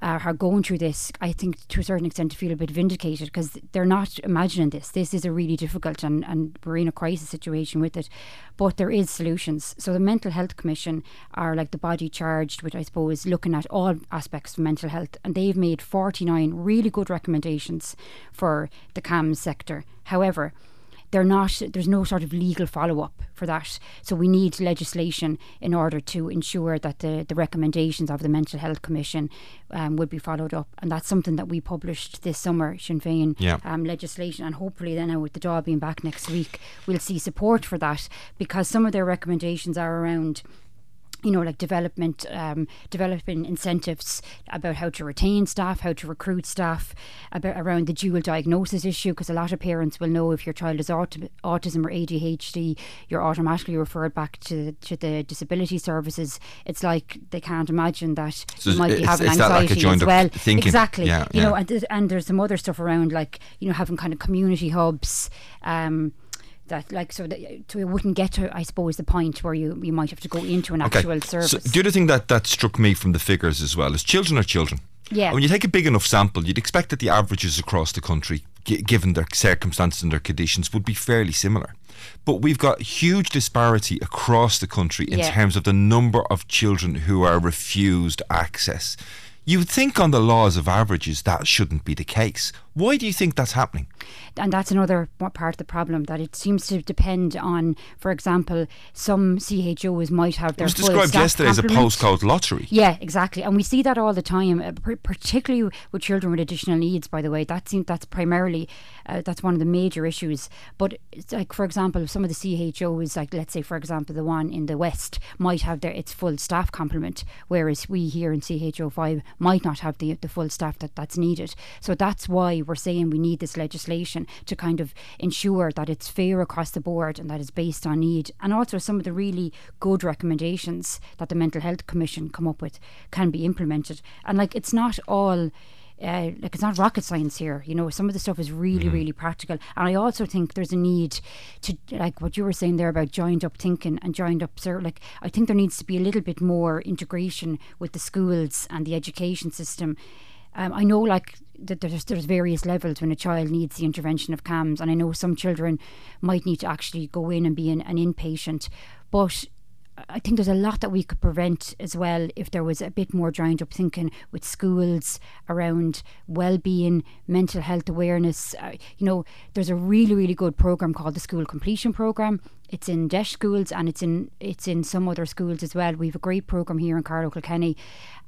uh, are going through this. I think to a certain extent to feel a bit vindicated because they're not imagining this. This is a really difficult and and we're in a crisis situation with it, but there is solutions. So the Mental Health Commission are like the body charged with I suppose looking at all aspects of mental health, and they've made forty nine really good recommendations for the CAM sector. However they're not there's no sort of legal follow up for that. So we need legislation in order to ensure that the, the recommendations of the mental health commission um, would be followed up. And that's something that we published this summer Sinn Féin Yeah. um, legislation. And hopefully then now with the Dáil being back next week we'll see support for that because some of their recommendations are around you know, like development, um, developing incentives about how to retain staff, how to recruit staff, about around the dual diagnosis issue, because a lot of parents will know if your child is auti- autism or ADHD, you're automatically referred back to to the disability services. It's like they can't imagine that So you might be having that like anxiety as well. thinking. Exactly. Yeah, you know, and, and there's some other stuff around like you know having kind of community hubs. Um, that like so that so it wouldn't get to I suppose the point where you you might have to go into an actual service. So the other thing that, that struck me from the figures as well is children are children. Yeah. When you take a big enough sample, you'd expect that the averages across the country, gi- given their circumstances and their conditions, would be fairly similar. But we've got huge disparity across the country in Yeah. terms of the number of children who are refused access. You would think on the laws of averages that shouldn't be the case. Why do you think that's happening? and that's another part of the problem that it seems to depend on, for example, some CHOs might have their. It was described yesterday as a complement. postcode lottery. Yeah, exactly, and we see that all the time, uh, particularly with children with additional needs. By the way, that seems that's primarily uh, that's one of the major issues. But it's like, for example, some of the CHOs, like let's say, for example, the one in the west might have their its full staff complement, whereas we here in CHO five might not have the the full staff that that's needed. So that's why we're saying we need this legislation to kind of ensure that it's fair across the board and that it's based on need, and also some of the really good recommendations that the Mental Health Commission come up with can be implemented. And like it's not all. Uh, like it's not rocket science here, you know. Some of the stuff is really, really practical, and I also think there's a need to, like what you were saying there about joined up thinking and joined up. Sir, like I think there needs to be a little bit more integration with the schools and the education system. Um, I know, like that there's there's various levels when a child needs the intervention of CAMHS, and I know some children might need to actually go in and be an, an inpatient, but I think there's a lot that we could prevent as well if there was a bit more joined up thinking with schools around well-being, mental health awareness. Uh, you know, there's a really really good program called the School Completion Program. It's in DEIS schools and it's in it's in some other schools as well. We have a great program here in Carlow Kilkenny,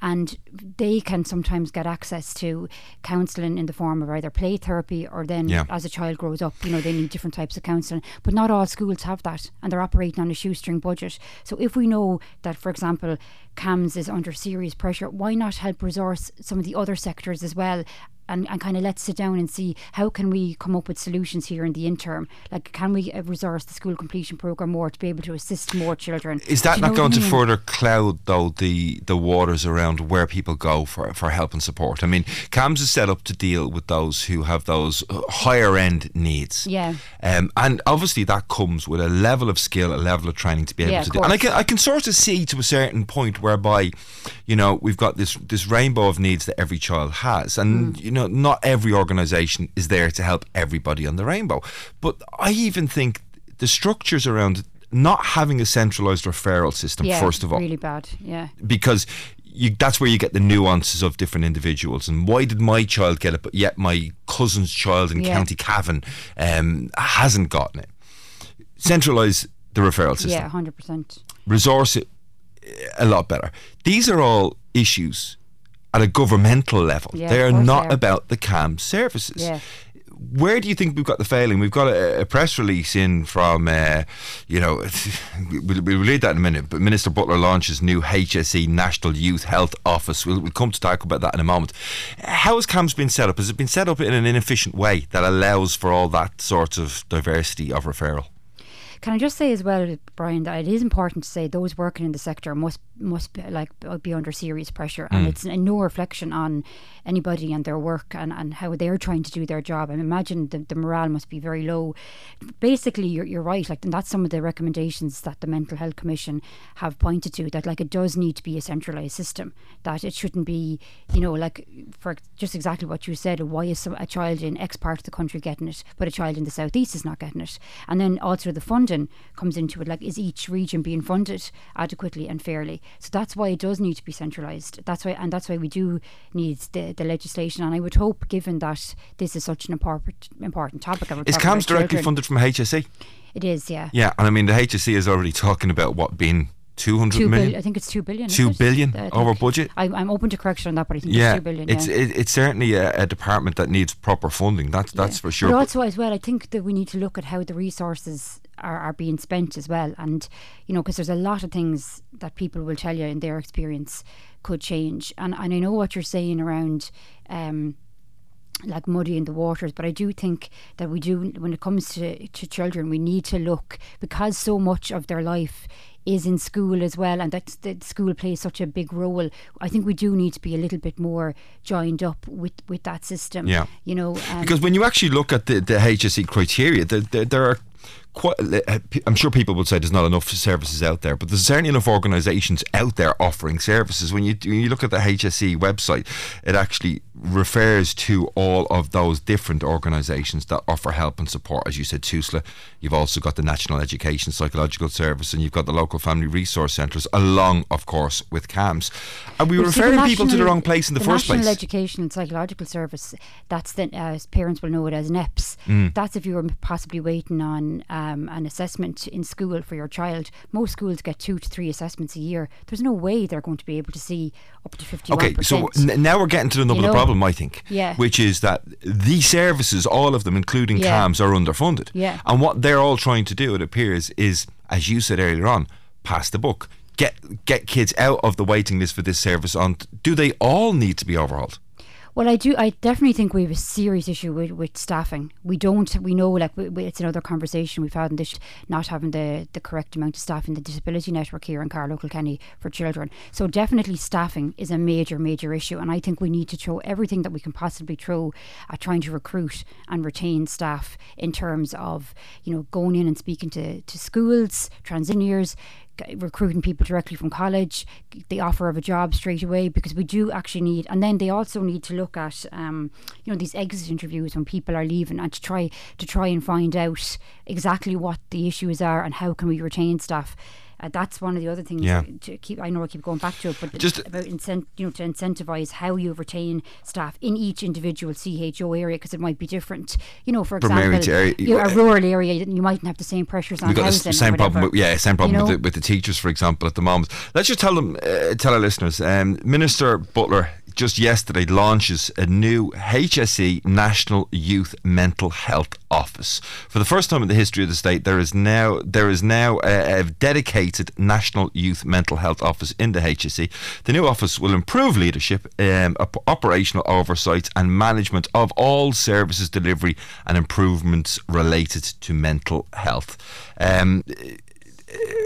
and they can sometimes get access to counselling in the form of either play therapy or then Yeah. as a child grows up, you know, they need different types of counselling. But not all schools have that, and they're operating on a shoestring budget. So if we know that, for example, CAMHS is under serious pressure, why not help resource some of the other sectors as well? And, and kind of let's sit down and see how can we come up with solutions here in the interim like can we uh, resource the school completion program more to be able to assist more children Is that not going I to further cloud though the the waters around where people go for for help and support? I mean, CAMHS is set up to deal with those who have those uh, higher end needs. Yeah. Um, and obviously that comes with a level of skill, a level of training to be able Yeah, to do. And I can I can sort of see to a certain point whereby, you know, we've got this this rainbow of needs that every child has, and Mm. you know, not every organisation is there to help everybody on the rainbow. But I even think the structures around not having a centralised referral system, yeah first of all, really bad yeah because you, that's where you get the nuances of different individuals. And why did my child get it, but yet my cousin's child in Yeah. County Cavan um, hasn't gotten it? Centralise the referral system, yeah 100% resource it eh, a lot better. These are all issues at a governmental level. Yeah, they are not they are. about the CAM services. yeah Where do you think we've got the failing? We've got a, a press release in from, uh, you know, we'll, we'll read that in a minute. But Minister Butler launches new HSE National Youth Health Office. We'll, we'll come to talk about that in a moment. How has CAMHS been set up? Has it been set up in an inefficient way that allows for all that sort of diversity of referral? Can I just say as well, Brian, that it is important to say those working in the sector must must be, like be under serious pressure, and mm. it's no reflection on anybody and their work and, and how they're trying to do their job. I imagine the, the morale must be very low. Basically, you're, you're right. Like, and that's some of the recommendations that the Mental Health Commission have pointed to. That like it does need to be a centralised system. That it shouldn't be, you know, like for just exactly what you said. Why is some, a child in X part of the country getting it, but a child in the southeast is not getting it? And then also the funding comes into it. Like, is each region being funded adequately and fairly? So that's why it does need to be centralised. That's why, and that's why we do need the, the legislation. And I would hope, given that this is such an important important topic, of Is CAMHS directly funded from HSE? It is, yeah. Yeah, and I mean, the HSE is already talking about what being 200 Two million? billion. I think it's two billion. Two billion Two it? billion I over budget? I, I'm open to correction on that, but I think yeah, it's two billion. it's it, it's certainly a, a department that needs proper funding. That's that's Yeah. for sure. But But also, as well, I think that we need to look at how the resources are, are being spent as well. And, you know, because there's a lot of things that people will tell you in their experience could change. And, and I know what you're saying around. Um, like muddy in the waters, but I do think that we do, when it comes to, to children, we need to look because so much of their life is in school as well, and that that school plays such a big role. I think we do need to be a little bit more joined up with, with that system. Yeah. you know, um, because when you actually look at the, the HSE criteria, there, there, there are quite. uh, I'm sure people would say there's not enough services out there, but there's certainly enough organisations out there offering services. When you when you look at the HSE website, it actually refers to all of those different organisations that offer help and support. As you said, TUSLA. You've also got the National Education Psychological Service, and you've got the local family resource centres, along, of course, with CAMHS. And we were the referring people to the wrong place in the, first National place. Education and Psychological Service, that's the, uh, parents will know it as NEPS. Mm. That's if you were possibly waiting on um, an assessment in school for your child. Most schools get two to three assessments a year. There's no way they're going to be able to see up to 51%. Okay, so n- now we're getting to the nub You of the problem, I think. Yeah. Which is that these services, all of them, including Yeah. CAMHS, are underfunded. Yeah. And what they're all trying to do, it appears, is, as you said earlier on, pass the book. Get get kids out of the waiting list for this service. On do they all need to be overhauled? Well, I do. I definitely think we have a serious issue with, with staffing. We don't. We know, like, we, we, it's another conversation we've had this, not having the, the correct amount of staff in the disability network here in Carlow Kilkenny for children. So definitely, staffing is a major, major issue, and I think we need to throw everything that we can possibly throw at trying to recruit and retain staff in terms of, you know, going in and speaking to to schools, g- recruiting people directly from college, the offer of a job straight away, because we do actually need, and then they also need to look at, um, you know, these exit interviews when people are leaving, and to try to try and find out exactly what the issues are and how can we retain staff. Uh, that's one of the other things Yeah. to keep. I know I keep going back to it, but Just- about incent, you know, to incentivize how you retain staff in each individual CHO area because it might be different. You know, for example, area. you know, a rural area, you mightn't have the same pressures on We've got the same problem. With, yeah, same problem You with, the, with the teachers, for example, at the moment. Let's just tell them, uh, tell our listeners. Um, Minister Butler just yesterday launches a new HSE National Youth Mental Health Office. For the first time in the history of the state, there is now there is now a, a dedicated National Youth Mental Health Office in the HSE. The new office will improve leadership, um, op- operational oversight, and management of all services delivery and improvements related to mental health. Um,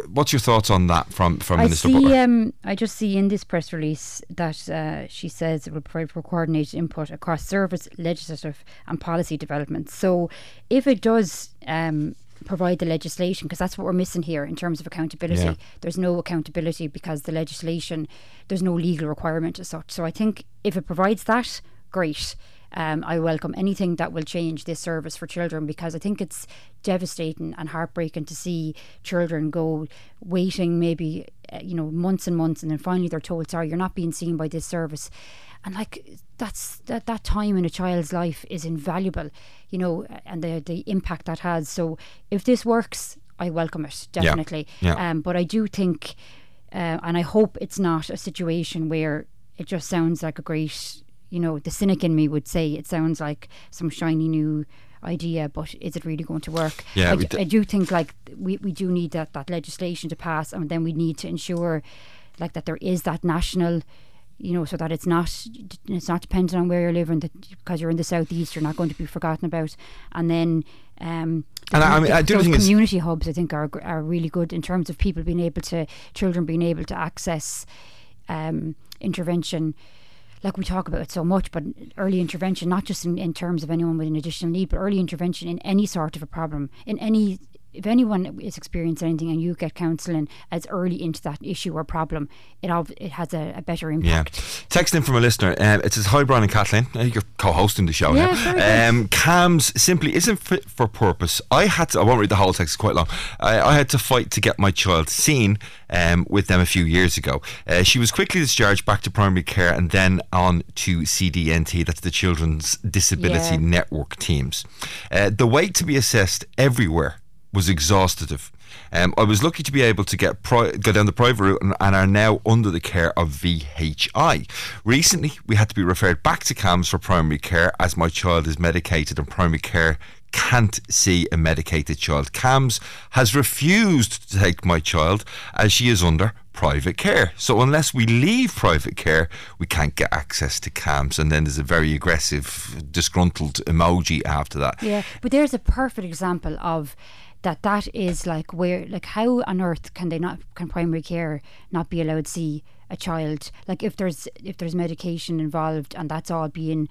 what's your thoughts on that from from I Minister see. Butler? Um, I just see in this press release that uh, she says it will provide for coordinated input across service, legislative, and policy development. So, if it does um, provide the legislation, because that's what we're missing here in terms of accountability, Yeah. there's no accountability because the legislation, there's no legal requirement as such. So, I think if it provides that, great. Um, I welcome anything that will change this service for children because I think it's devastating and heartbreaking to see children go waiting maybe uh, you know months and months and then finally they're told sorry you're not being seen by this service and like that's that that time in a child's life is invaluable you know and the the impact that has so if this works I welcome it Yeah. definitely Yeah. um, but I do think uh, and I hope it's not a situation where it just sounds like a great you know the cynic in me would say it sounds like some shiny new idea but is it really going to work? Yeah, I, d- I do think like we, we do need that, that legislation to pass and then we need to ensure like that there is that national you know so that it's not it's not dependent on where you're living that because you're in the southeast you're not going to be forgotten about. And then um the And I- I mean, I do think community hubs I think are are really good in terms of people being able to children being able to access um intervention like we talk about it so much, but early intervention, not just in, in terms of anyone with an additional need, but early intervention in any sort of a problem, in any if anyone is experiencing anything and you get counselling as early into that issue or problem, it ob- it has a, a better Yeah. impact. Text in from a listener. Um, it says, Hi, Brian and Kathleen. Uh, You're co hosting the show Yeah, very good. now. Um, CAMHS simply isn't fit for purpose. I had to, I won't read the whole text, it's quite long. I, I had to fight to get my child seen um, with them a few years ago. Uh, she was quickly discharged back to primary care and then on to CDNT, that's the Children's Disability Yeah. Network teams. Uh, the wait to be assessed everywhere was exhaustive. Um, I was lucky to be able to get pri- go down the private route and, and are now under the care of VHI. Recently, we had to be referred back to CAMHS for primary care as my child is medicated and primary care can't see a medicated child. CAMHS has refused to take my child as she is under private care. So unless we leave private care, we can't get access to CAMHS. And then there's a very aggressive, disgruntled emoji after that. Yeah, but there's a perfect example of that. That is like where, like, how on earth can they not can primary care not be allowed to see a child? Like, if there's if there's medication involved and that's all being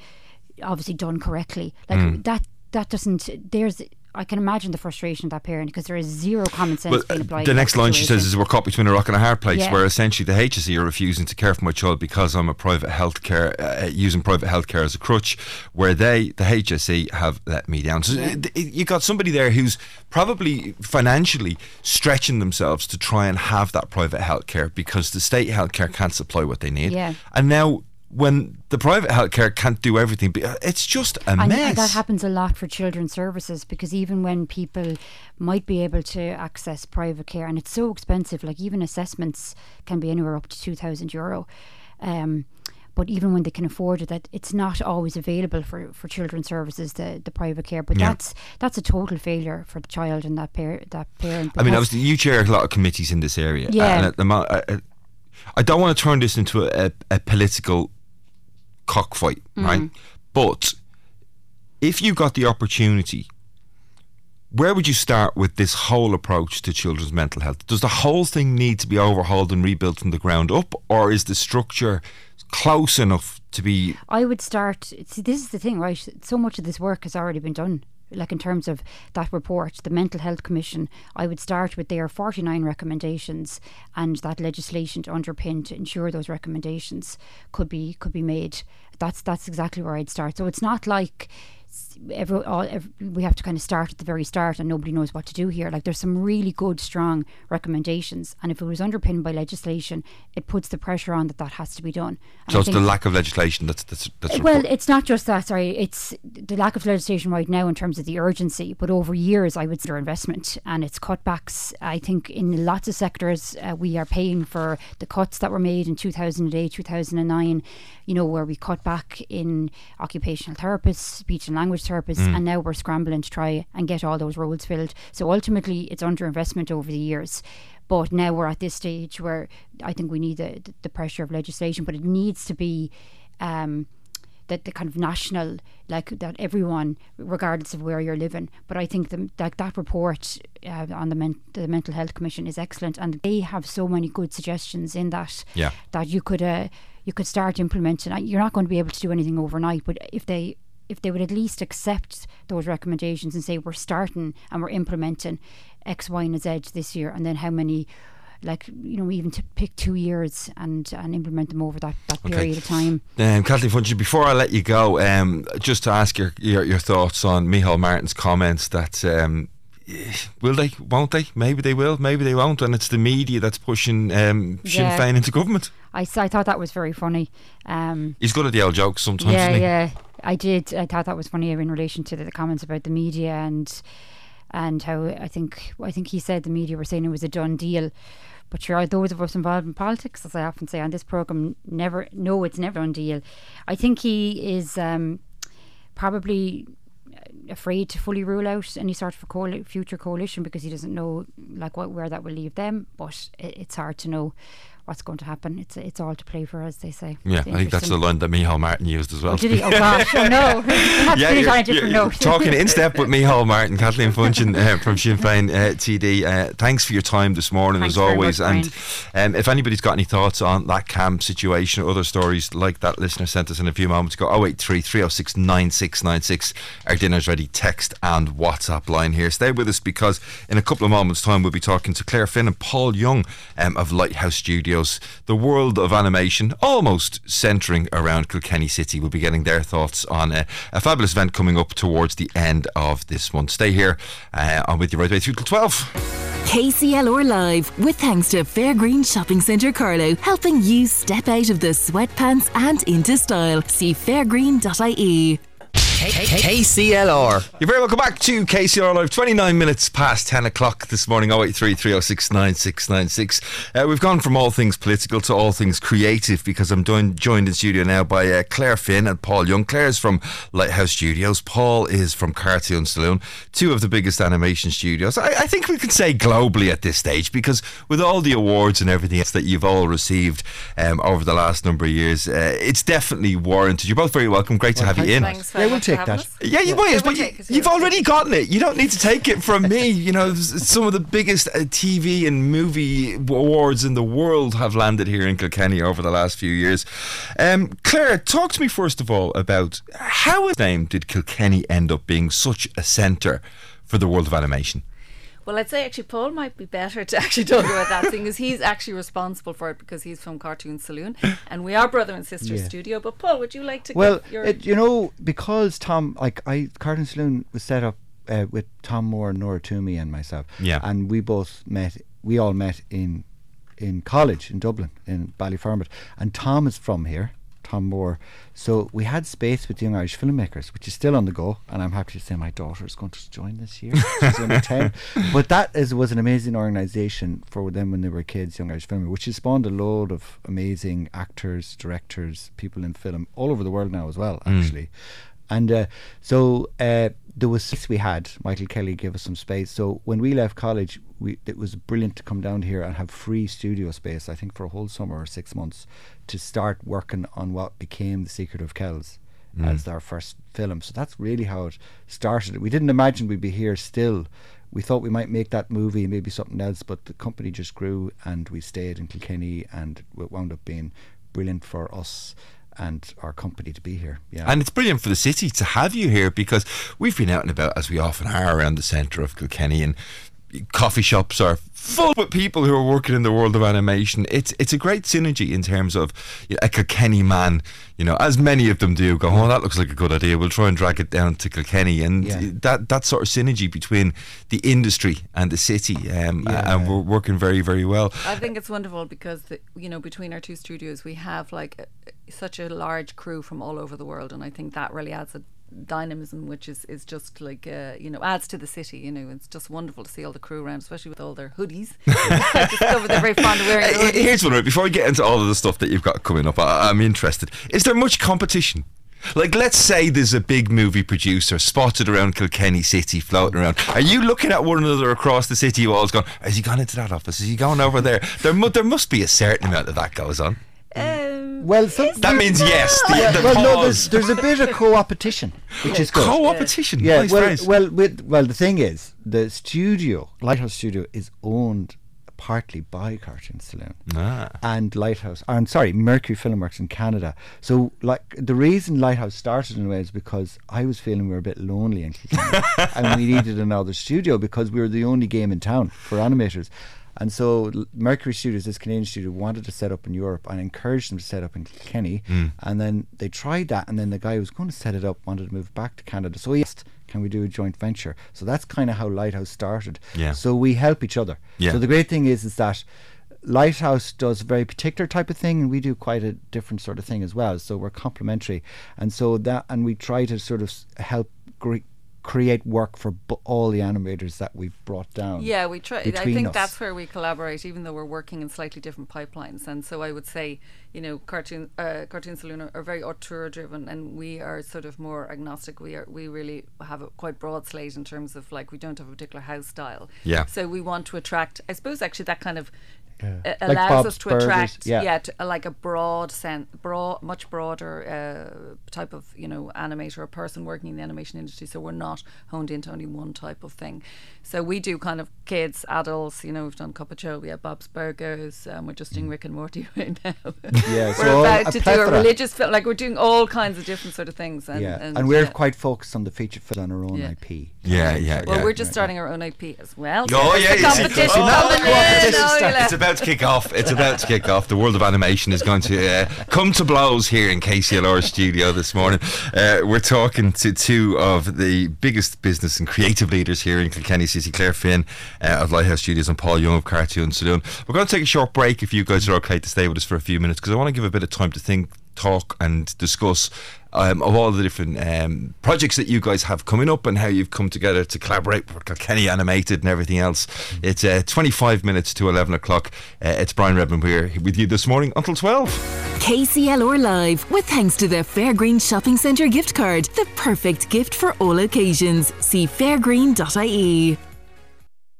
obviously done correctly, like Mm. that that doesn't. There's I can imagine the frustration of that parent because there is zero common sense being uh, the next line she says is we're caught between a rock and a hard place, Yeah. where essentially the HSE are refusing to care for my child because I'm a private healthcare uh, using private healthcare as a crutch, where they the HSE have let me down. So uh, th- you got somebody there who's probably financially stretching themselves to try and have that private healthcare because the state healthcare can't supply what they need, Yeah. and now. When the private healthcare can't do everything, uh, it's just a and, mess. and that happens a lot for children's services because even when people might be able to access private care and it's so expensive like even assessments can be anywhere up to 2000 euro um, but even when they can afford it that it's not always available for, for children's services the, the private care but Yeah. that's that's a total failure for the child and that, par- that parent I mean, obviously, you chair a lot of committees in this area. Yeah. And at the I, I- I don't want to turn this into a, a political cockfight, Mm. right? But if you got the opportunity, where would you start with this whole approach to children's mental health? Does the whole thing need to be overhauled and rebuilt from the ground up, or is the structure close enough to be? I would start. See, this is the thing, right? So much of this work has already been done. Like in terms of that report, the Mental Health Commission, I would start with their 49 recommendations and that legislation to underpin to ensure those recommendations could be could be made. That's that's exactly where I'd start. So it's not like every, all, ev we have to kind of start at the very start and nobody knows what to do here. Like there's some really good, strong recommendations, and if it was underpinned by legislation, it puts the pressure on that that has to be done. And So I it's the lack of legislation that's that's, that's well, report- it's not just that. Sorry, it's the lack of legislation right now in terms of the urgency. But over years, I would say investment and its cutbacks. I think in lots of sectors, uh, we are paying for the cuts that were made in 2008, 2009. You know, where we cut back in occupational therapists, speech and language therapists, Mm. and now we're scrambling to try and get all those roles filled. So ultimately, it's underinvestment over the years. But now we're at this stage where I think we need the, the pressure of legislation, but it needs to be um, that the kind of national, like that everyone, regardless of where you're living. But I think the, that that report uh, on the, men- the Mental Health Commission is excellent, and they have so many good suggestions in that Yeah. that you could uh, you could start implementing. You're not going to be able to do anything overnight, but if they if they would at least accept those recommendations and say we're starting and we're implementing X, Y, and Z this year, and then how many, like you know, even to pick two years and and implement them over that, that Okay. period of time. Um, Kathleen before I let you go, um, just to ask your, your your thoughts on Micheál Martin's comments that um, will they, won't they? Maybe they will, maybe they won't, and it's the media that's pushing um, Sinn Yeah. Féin into government. I, I thought that was very funny. Um, He's good at the old jokes sometimes. yeah, isn't he? yeah, I did. I thought that was funny in relation to the, the comments about the media and and how I think I think he said the media were saying it was a done deal. But sure, those of us involved in politics, as I often say on this program, never no, it's never done deal. I think he is um, probably afraid to fully rule out any sort of coal- future coalition because he doesn't know like what where that will leave them. But it, it's hard to know what's going to happen. It's it's all to play for, as they say. Yeah, I think that's the line that Micheál Martin used as well. Oh, did he? Oh, gosh. Oh, no. We have to finish on a different you're note. talking in step with Micheál Martin, Kathleen Funchion uh, from Sinn Féin uh, TD. Uh, thanks for your time this morning, Thanks as always. much, and um, if anybody's got any thoughts on that camp situation or other stories like that listener sent us in a few moments ago, 083 306 9696, our dinner's ready text and WhatsApp line here. Stay with us because in a couple of moments' time, we'll be talking to Claire Finn and Paul Young um, of Lighthouse Studios. The world of animation, almost centering around Kilkenny City. We'll be getting their thoughts on a, a fabulous event coming up towards the end of this month. Stay here. Uh, I'm with you right the way through till 12. KCLR Live, with thanks to Fairgreen Shopping Centre Carlow, helping you step out of the sweatpants and into style. See fairgreen.ie. KCLR. You're very welcome back to KCLR Live. 29 minutes past 10 o'clock this morning. 083 306 9696. Uh, we've gone from all things political to all things creative because I'm joined, joined in studio now by uh, Claire Finn and Paul Young. Claire's from Lighthouse Studios. Paul is from Cartoon Saloon, two of the biggest animation studios. I, I think we can say globally at this stage because with all the awards and everything else that you've all received um, over the last number of years, uh, it's definitely warranted. You're both very welcome. Great to have you in. Thanks very much for having us. Yeah, you yeah. might. But you, you've already gotten it. You don't need to take it from me. You know, some of the biggest uh, TV and movie awards in the world have landed here in Kilkenny over the last few years. Um, Claire, talk to me first of all about how a name did Kilkenny end up being such a centre for for the world of animation? Well, I'd say actually Paul might be better to actually talk about that thing because he's actually responsible for it because he's from Cartoon Saloon and we are brother and sister Yeah. studio. But Paul, would you like to Well, your it, you know, because Tom, like I, Cartoon Saloon was set up uh, with Tom Moore, Nora Twomey, and myself. Yeah. And we both met. We all met in in college in Dublin in Ballyfermot, and Tom is from here. Tom Moore. So we had space with Young Irish Filmmakers, which is still on the go, and I'm happy to say my daughter is going to join this year. She's only ten, but that is was an amazing organisation for them when they were kids, Young Irish Filmmakers, which has spawned a load of amazing actors, directors, people in film all over the world now as well, Mm. actually. And uh, so uh, there was six we had. Michael Kelly gave us some space. So when we left college, we it was brilliant to come down here and have free studio space. I think for a whole summer or six months to start working on what became The Secret of Kells Mm. as our first film. So that's really how it started. We didn't imagine we'd be here still. We thought we might make that movie and maybe something else, but the company just grew and we stayed in Kilkenny and it wound up being brilliant for us and our company to be here. Yeah. And it's brilliant for the city to have you here because we've been out and about, as we often are, around the centre of Kilkenny, and coffee shops are full with people who are working in the world of animation. It's it's a great synergy in terms of you know, a Kilkenny man, you know, as many of them do, go, oh, that looks like a good idea. We'll try and drag it down to Kilkenny, and Yeah. that that sort of synergy between the industry and the city, um, Yeah. and we're working very very well. I think it's wonderful because the, you know between our two studios we have like a, such a large crew from all over the world, and I think that really adds a dynamism which is, is just like uh, you know adds to the city you know it's just wonderful to see all the crew around especially with all their hoodies they're very fond of wearing Uh, hoodies Here's one. right, Before we get into all of the stuff that you've got coming up, I, I'm interested. Is there much competition? Like, let's say there's a big movie producer spotted around Kilkenny City, floating around. Are you looking at one another across the city walls, going, "Has he gone into that office? Is he going over there?" There, mu- there must be a certain amount of that goes on. um, well, some, That means yes. The, Yeah, the well, no, there's, there's a bit of co-opetition, which is good. Co-opetition. Yeah, Nice well, phrase. well, with, well, the thing is, the studio, Lighthouse Studio, is owned partly by Cartoon Saloon Ah. and Lighthouse. I'm sorry, Mercury Filmworks in Canada. So, like, the reason Lighthouse started in a way is because I was feeling we were a bit lonely in Kilkenny, and we needed another studio because we were the only game in town for animators. And so Mercury Studios, this Canadian studio, wanted to set up in Europe and encouraged them to set up in Kilkenny. Mm. And then they tried that, and then the guy who was going to set it up wanted to move back to Canada. So he asked, "Can we do a joint venture?" So that's kind of how Lighthouse started. Yeah. So we help each other. Yeah. So the great thing is, is that Lighthouse does a very particular type of thing, and we do quite a different sort of thing as well. So we're complementary, and so that, and we try to sort of help create work for bu- all the animators that we've brought down. Yeah, we try. I think us. that's where we collaborate, even though we're working in slightly different pipelines. And so I would say, you know, cartoon uh, cartoon saloon are, are very auteur driven, and we are sort of more agnostic. We are we really have a quite broad slate in terms of like we don't have a particular house style. Yeah. So we want to attract. I suppose actually that kind of. Yeah. Like allows Bob's us to Burgers, attract, yeah. yeah, to, uh, like a broad sense, broad, much broader uh, type of you know animator or person working in the animation industry. So we're not honed into only one type of thing. So we do kind of kids, adults. You know, we've done Cup of Joe, we have Bob's Burgers, um, we're just doing Rick and Morty right now. Yeah, so we're about to do a religious film. Like we're doing all kinds of different sort of things. And, yeah, and, and, we're yeah. quite focused on the feature film on our own. IP. Yeah, yeah, Well, yeah. we're just starting our own IP as well. Oh yeah, see- competition Oh, competition Oh, yeah. It's about to kick off. It's about to kick off. The world of animation is going to uh, come to blows here in KCLR studio this morning. Uh, we're talking to two of the biggest business and creative leaders here in Kilkenny City, Claire Finn uh, of Lighthouse Studios and Paul Young of Cartoon Saloon. We're going to take a short break if you guys are okay to stay with us for a few minutes because I want to give a bit of time to think talk and discuss um, of all the different um, projects that you guys have coming up and how you've come together to collaborate with Kilkenny Animated and everything else. It's uh, 25 minutes to 11 o'clock. Uh, it's Brian Redmond here with you this morning until 12. KCLR Live, with thanks to the Fairgreen Shopping Centre gift card, the perfect gift for all occasions. See fairgreen.ie.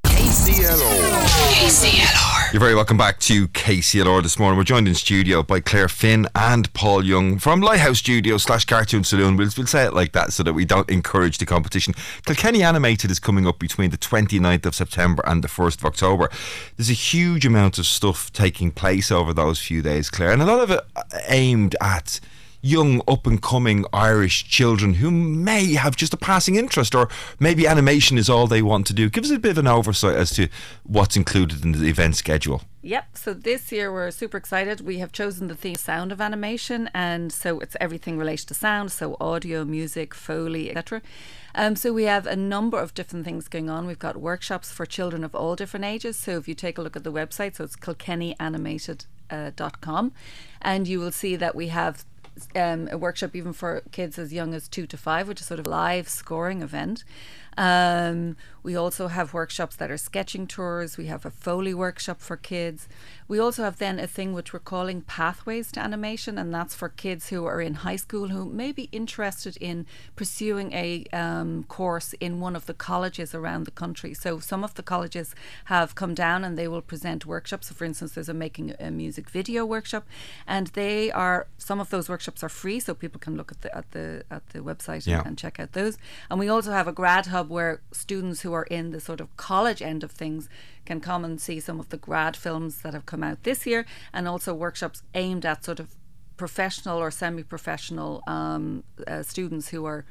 KCLR. You're very welcome back to KCLR this morning. We're joined in studio by Claire Finn and Paul Young from Lighthouse Studio slash Cartoon Saloon. We'll, we'll say it like that so that we don't encourage the competition. Kilkenny Animated is coming up between the 29th of September and the 1st of October. There's a huge amount of stuff taking place over those few days, Claire, and a lot of it aimed at young up and coming Irish children who may have just a passing interest or maybe animation is all they want to do. Give us a bit of an oversight as to what's included in the event schedule. Yep. So this year we're super excited. We have chosen the theme sound of animation, and so it's everything related to sound, so audio, music, foley, etc. Um, so we have a number of different things going on. We've got workshops for children of all different ages. So if you take a look at the website, so it's kilkennyanimated.com, uh, and you will see that we have um, a workshop even for kids as young as two to five, which is sort of live scoring event. Um, we also have workshops that are sketching tours. We have a Foley workshop for kids. We also have then a thing which we're calling Pathways to Animation, and that's for kids who are in high school who may be interested in pursuing a um, course in one of the colleges around the country. So some of the colleges have come down and they will present workshops. So for instance, there's a making a music video workshop, and they are some of those workshops are free, so people can look at the at the at the website Yeah. and, and check out those. And we also have a grad hub where students who are in the sort of college end of things can come and see some of the grad films that have come out this year, and also workshops aimed at sort of professional or semi-professional um, uh, students who are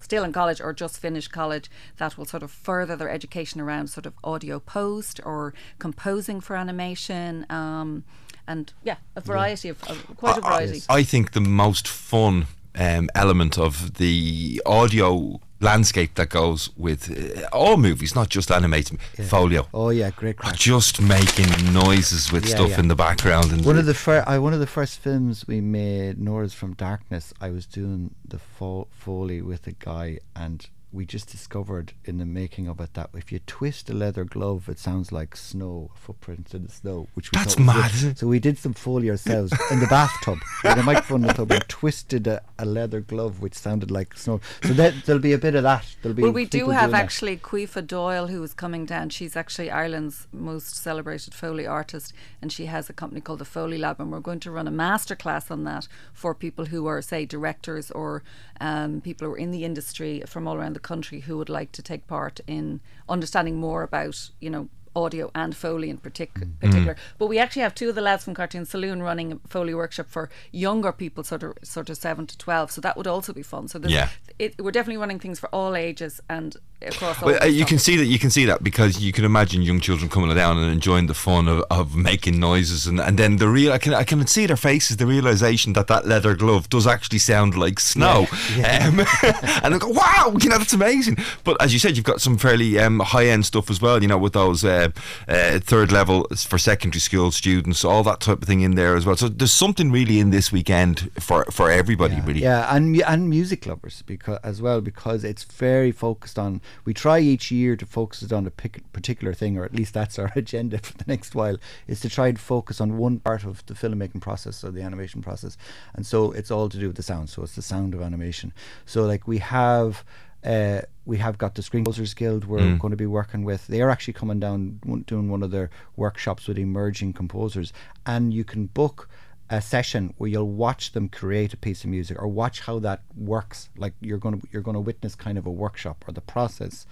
still in college or just finished college that will sort of further their education around sort of audio post or composing for animation um, and yeah a variety of, of quite a variety I think the most fun um, element of the audio landscape that goes with uh, all movies, not just animated foley. Oh yeah, great. Are just making noises with Yeah, stuff yeah. in the background and one of the fir- I, one of the first films we made, Nora's from Darkness. I was doing the fo- foley with a guy, and we just discovered in the making of it that if you twist a leather glove, it sounds like snow, footprints in the snow. Which we That's mad, isn't it? So we did some foley ourselves in the bathtub with a microphone in the tub and twisted a, a leather glove which sounded like snow. So that, there'll be a bit of that. There'll be well, we do have actually Caoimhe Doyle who is coming down. She's actually Ireland's most celebrated Foley artist, and she has a company called the Foley Lab, and we're going to run a masterclass on that for people who are, say, directors or um, people who are in the industry from all around the country who would like to take part in understanding more about, you know. Audio and Foley in partic- Mm. particular, but we actually have two of the lads from Cartoon Saloon running a Foley workshop for younger people, sort of sort of seven to twelve. So that would also be fun. So Yeah. it, we're definitely running things for all ages and across all. Well, uh, you can see that. You can see that because you can imagine young children coming down and enjoying the fun of, of making noises, and, and then the real. I can I can see their faces, the realization that that leather glove does actually sound like snow, Um, and they go, "Wow, you know that's amazing." But as you said, you've got some fairly um, high end stuff as well. You know, with those uh, uh, third level for secondary school students, all that type of thing in there as well. So there's something really in this weekend for for everybody, really. Yeah, and and music lovers because as well because it's very focused on. We try each year to focus it on a particular thing, or at least that's our agenda for the next while, is to try and focus on one part of the filmmaking process or the animation process, and so it's all to do with the sound. So it's the sound of animation. So like we have. Uh, we have got the Screen Composers Guild we're Mm. going to be working with. They're actually coming down doing one of their workshops with emerging composers, and you can book a session where you'll watch them create a piece of music or watch how that works. Like you're going to you're going to witness kind of a workshop or the process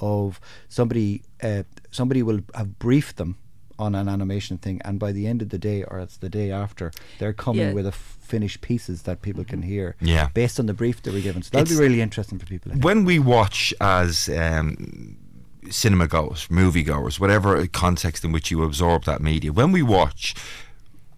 of somebody uh, somebody will have briefed them on an animation thing, and by the end of the day or it's the day after, they're coming Yeah. with a f- finished pieces that people can hear. Yeah. based on the brief they were given. So that'll It's- be really interesting for people. When we watch as um, cinema goers, movie goers, whatever context in which you absorb that media, when we watch,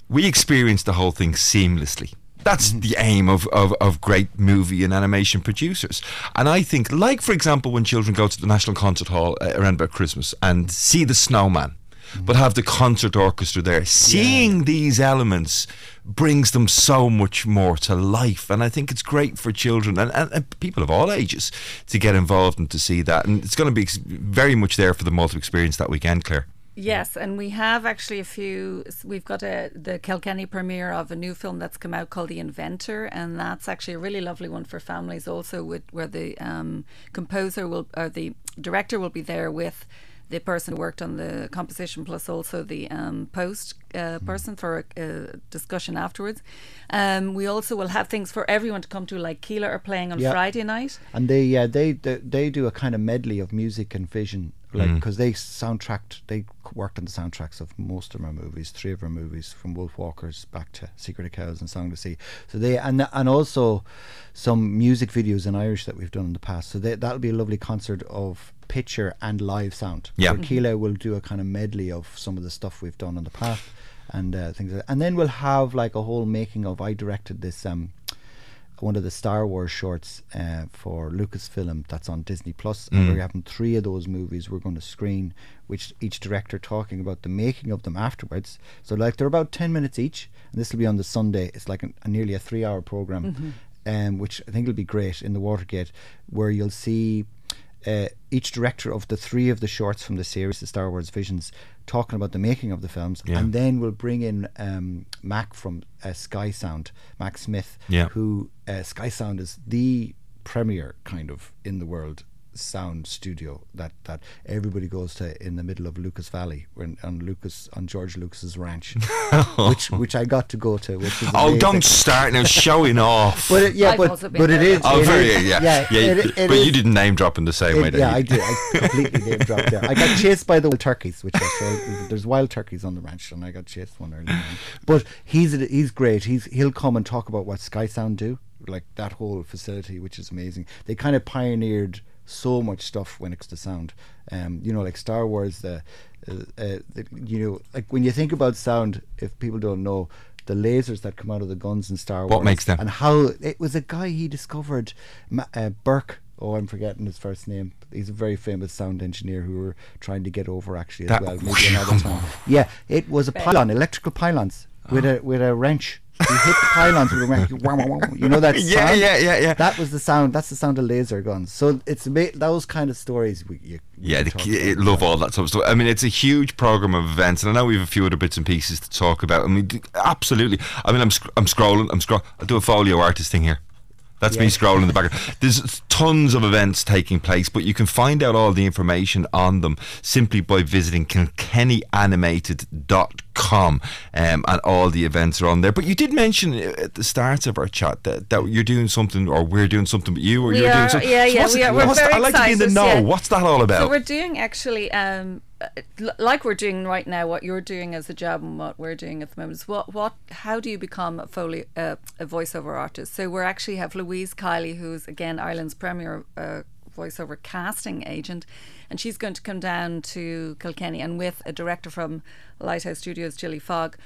we experience the whole thing seamlessly. That's the aim of, of, of great movie and animation producers. And I think, like, for example, when children go to the National Concert Hall uh, around about Christmas and see the snowman, but have the concert orchestra there, seeing these elements brings them so much more to life. And I think it's great for children and, and, and people of all ages to get involved and to see that. And it's going to be very much there for the all to experience that weekend, Claire. Yes, and we have actually a few. We've got a the Kilkenny premiere of a new film that's come out called The Inventor, and that's actually a really lovely one for families. Also, with where the um, composer will or the director will be there with the person who worked on the composition, plus also the um, post uh, person for a, a discussion afterwards. Um, we also will have things for everyone to come to, like Kíla are playing on Yeah. Friday night. And they yeah they, they they do a kind of medley of music and vision like Mm. because they soundtracked, they worked on the soundtracks of most of our movies, three of our movies, from Wolfwalkers back to Secret of Kells and Song to Sea. So they and and also some music videos in Irish that we've done in the past. So they, that'll be a lovely concert of picture and live sound. Yeah. Kíla will do a kind of medley of some of the stuff we've done in the past and uh, things like that. And then we'll have like a whole making of. I directed this. Um, one of the Star Wars shorts uh, for Lucasfilm that's on Disney Plus, and Mm. we're having three of those movies we're going to screen, which each director talking about the making of them afterwards. So like they're about ten minutes each, and this will be on the Sunday. It's like an, a nearly a three-hour program, um, which I think will be great in the Watergate, where you'll see. Uh, each director of the three of the shorts from the series, the Star Wars Visions, talking about the making of the films, Yeah. and then we'll bring in um, Mac from uh, Sky Sound, Mac Smith, Yeah. who uh, Sky Sound is the premier kind of in the world sound studio that that everybody goes to in the middle of Lucas Valley when on Lucas on George Lucas's ranch which which I got to go to which is Oh, amazing. don't start now showing off. but it, yeah I've but but it there. is Oh, it very is- yeah, yeah. yeah, it- it but is- you didn't name drop in the same way. it- that yeah, you- I did. I completely name dropped there. I got chased by the wild turkeys, which I showed. There's wild turkeys on the ranch, and I got chased one early. morning. But he's he's great. He's he'll come and talk about what Sky Sound do, like that whole facility, which is amazing. They kind of pioneered so much stuff when it comes to sound. Um, you know, like Star Wars, the, uh, uh, the you know, like when you think about sound, if people don't know. The lasers that come out of the guns in Star Wars. What makes them? and how it was a guy he discovered, uh, Burtt. Oh, I'm forgetting his first name. He's a very famous sound engineer who we're trying to get over actually as That- well. Maybe another time. Yeah, it was a pylon, electrical pylons with a with a wrench. He hit the pylons with a. You know that sound? yeah, yeah, yeah. yeah. That was the sound. That's the sound of laser guns. So it's those kind of stories. We, you, Yeah, the, ki- about. love all that sort of stuff. I mean, it's a huge program of events, and I know we have a few other bits and pieces to talk about. I mean, absolutely. I mean, I'm sc- I'm scrolling. I'm scroll. I'll do a foley artist thing here. That's me scrolling in the background. There's tons of events taking place, but you can find out all the information on them simply by visiting kilkennyanimated.com um, and all the events are on there. But you did mention at the start of our chat that, that you're doing something or we're doing something with you or We you're are, doing something. yeah, So yeah, we it- are- we're that? I'd like to be in the know. yeah. What's that all about? So we're doing actually, um, like we're doing right now. What you're doing as a job and what we're doing at the moment is what, what, how do you become a foley, uh, a voiceover artist? So we're actually have Louise Kiely, who's again Ireland's premier uh, voiceover casting agent, and she's going to come down to Kilkenny and with a director from Lighthouse Studios, Jilly Fogg,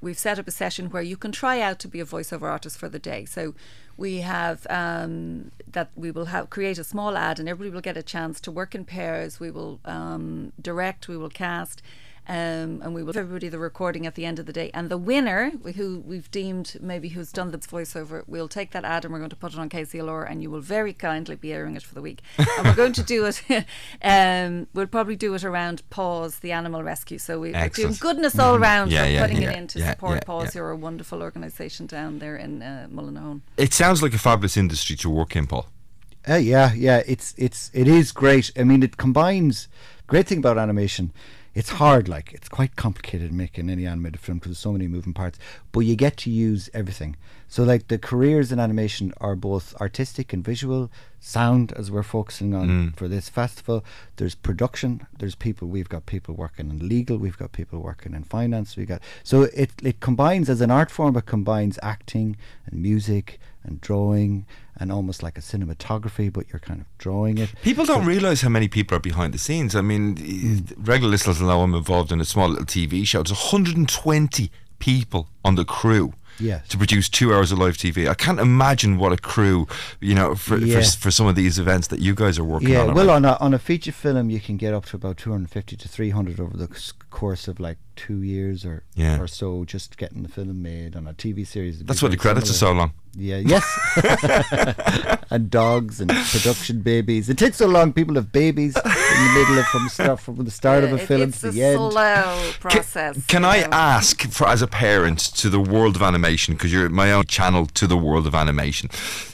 we've set up a session where you can try out to be a voiceover artist for the day. So we have um, that we will have create a small ad and everybody will get a chance to work in pairs. We will um, direct, we will cast. Um, and we will give everybody the recording at the end of the day. And the winner, who we've deemed maybe who's done the voiceover, we'll take that ad and we're going to put it on KCLR, and you will very kindly be airing it for the week. and we're going to do it. um, we'll probably do it around Paws, the animal rescue. So we, we're doing goodness all round. Yeah, we're yeah, putting yeah, it in to yeah, support yeah, Paws, yeah. who are a wonderful organisation down there in uh, Mullinahone. It sounds like a fabulous industry to work in, Paul. Uh, yeah, yeah, it's it's it is great. I mean, it combines. Great thing about animation, it's hard. Like it's quite complicated making any animated film because there's so many moving parts. But you get to use everything. So like the careers in animation are both artistic and visual, sound as we're focusing on Mm. for this festival. There's production. There's people. We've got people working in legal. We've got people working in finance. We got so it it combines as an art form. It combines acting and music and drawing and almost like a cinematography, but you're kind of drawing it. People don't realise how many people are behind the scenes. I mean, Mm. regular listeners know I'm involved in a small little TV show. There's 120 people on the crew. Yes. To produce two hours of live TV, I can't imagine what a crew, you know, for Yeah. for, for some of these events that you guys are working Yeah, on. well, on a on a feature film, you can get up to about 250 to 300 over the course of like two years or Yeah. or so, just getting the film made. On a TV series, That's why the credits are so long. Yeah, yes, and dogs and production babies. It takes so long. People have babies in the middle of from start from the start of a It- film it's to a the end. slow process. Can you I ask, for as a parent, to the world of animation, because you're my own channel to the world of animation,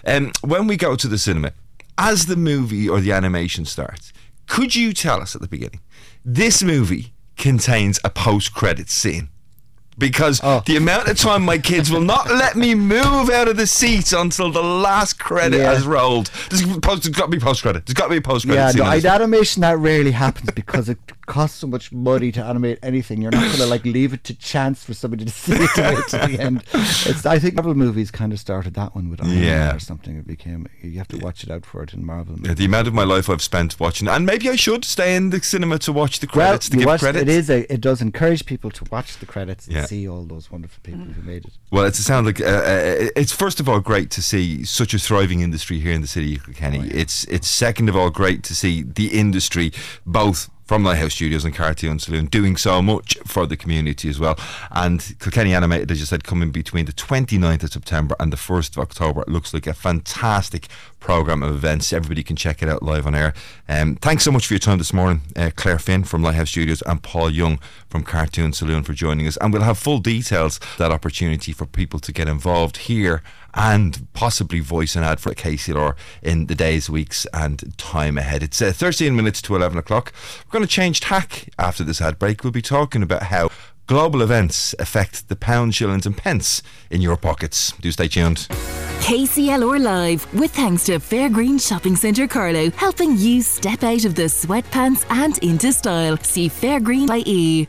um, when we go to the cinema, as the movie or the animation starts, could you tell us at the beginning, this movie contains a post-credit scene? Because oh. the amount of time my kids will not let me move out of the seat until the last credit Yeah. has rolled. There's, post, there's got to be post credit. There's got to be post credit. Yeah, no, I, this. animation that rarely happens because it costs so much money to animate anything. You're not going to like leave it to chance for somebody to see it to, to the end. It's, I think Marvel movies kind of started that one with Iron Man Yeah. or something. It became you have to watch it out for it in Marvel. Yeah, the amount of my life I've spent watching, and maybe I should stay in the cinema to watch the Well, credits to give watch, credits. it is a, it does encourage people to watch the credits and Yeah. see all those wonderful people who made it. Well, it's a sound like uh, uh, it's first of all great to see such a thriving industry here in the city of Kilkenny. It's it's second of all great to see the industry both from Lighthouse Studios and Cartoon Saloon doing so much for the community as well. And Kilkenny Animated, as you said, coming between the 29th of September and the 1st of October. It looks like a fantastic programme of events. Everybody can check it out live on air. Um, thanks so much for your time this morning, uh, Claire Finn from Lighthouse Studios and Paul Young from Cartoon Saloon for joining us. And we'll have full details that opportunity for people to get involved here and possibly voice an ad for KCLR in the days, weeks, and time ahead. It's uh, 13 minutes to 11 o'clock. We're going to change tack after this ad break. We'll be talking about how global events affect the pound, shillings, and pence in your pockets. Do stay tuned. KCLR Live, with thanks to Fairgreen Shopping Centre Carlow, helping you step out of the sweatpants and into style. See fairgreen.ie.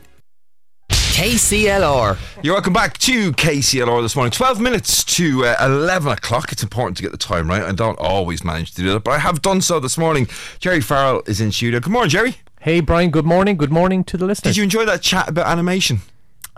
KCLR. You're welcome back to KCLR this morning. 12 minutes to uh, 11 o'clock. It's important to get the time right. I don't always manage to do that, but I have done so this morning. Gerry Farrell is in studio. Good morning, Gerry. Hey, Brian, good morning. Good morning to the listeners. Did you enjoy that chat about animation?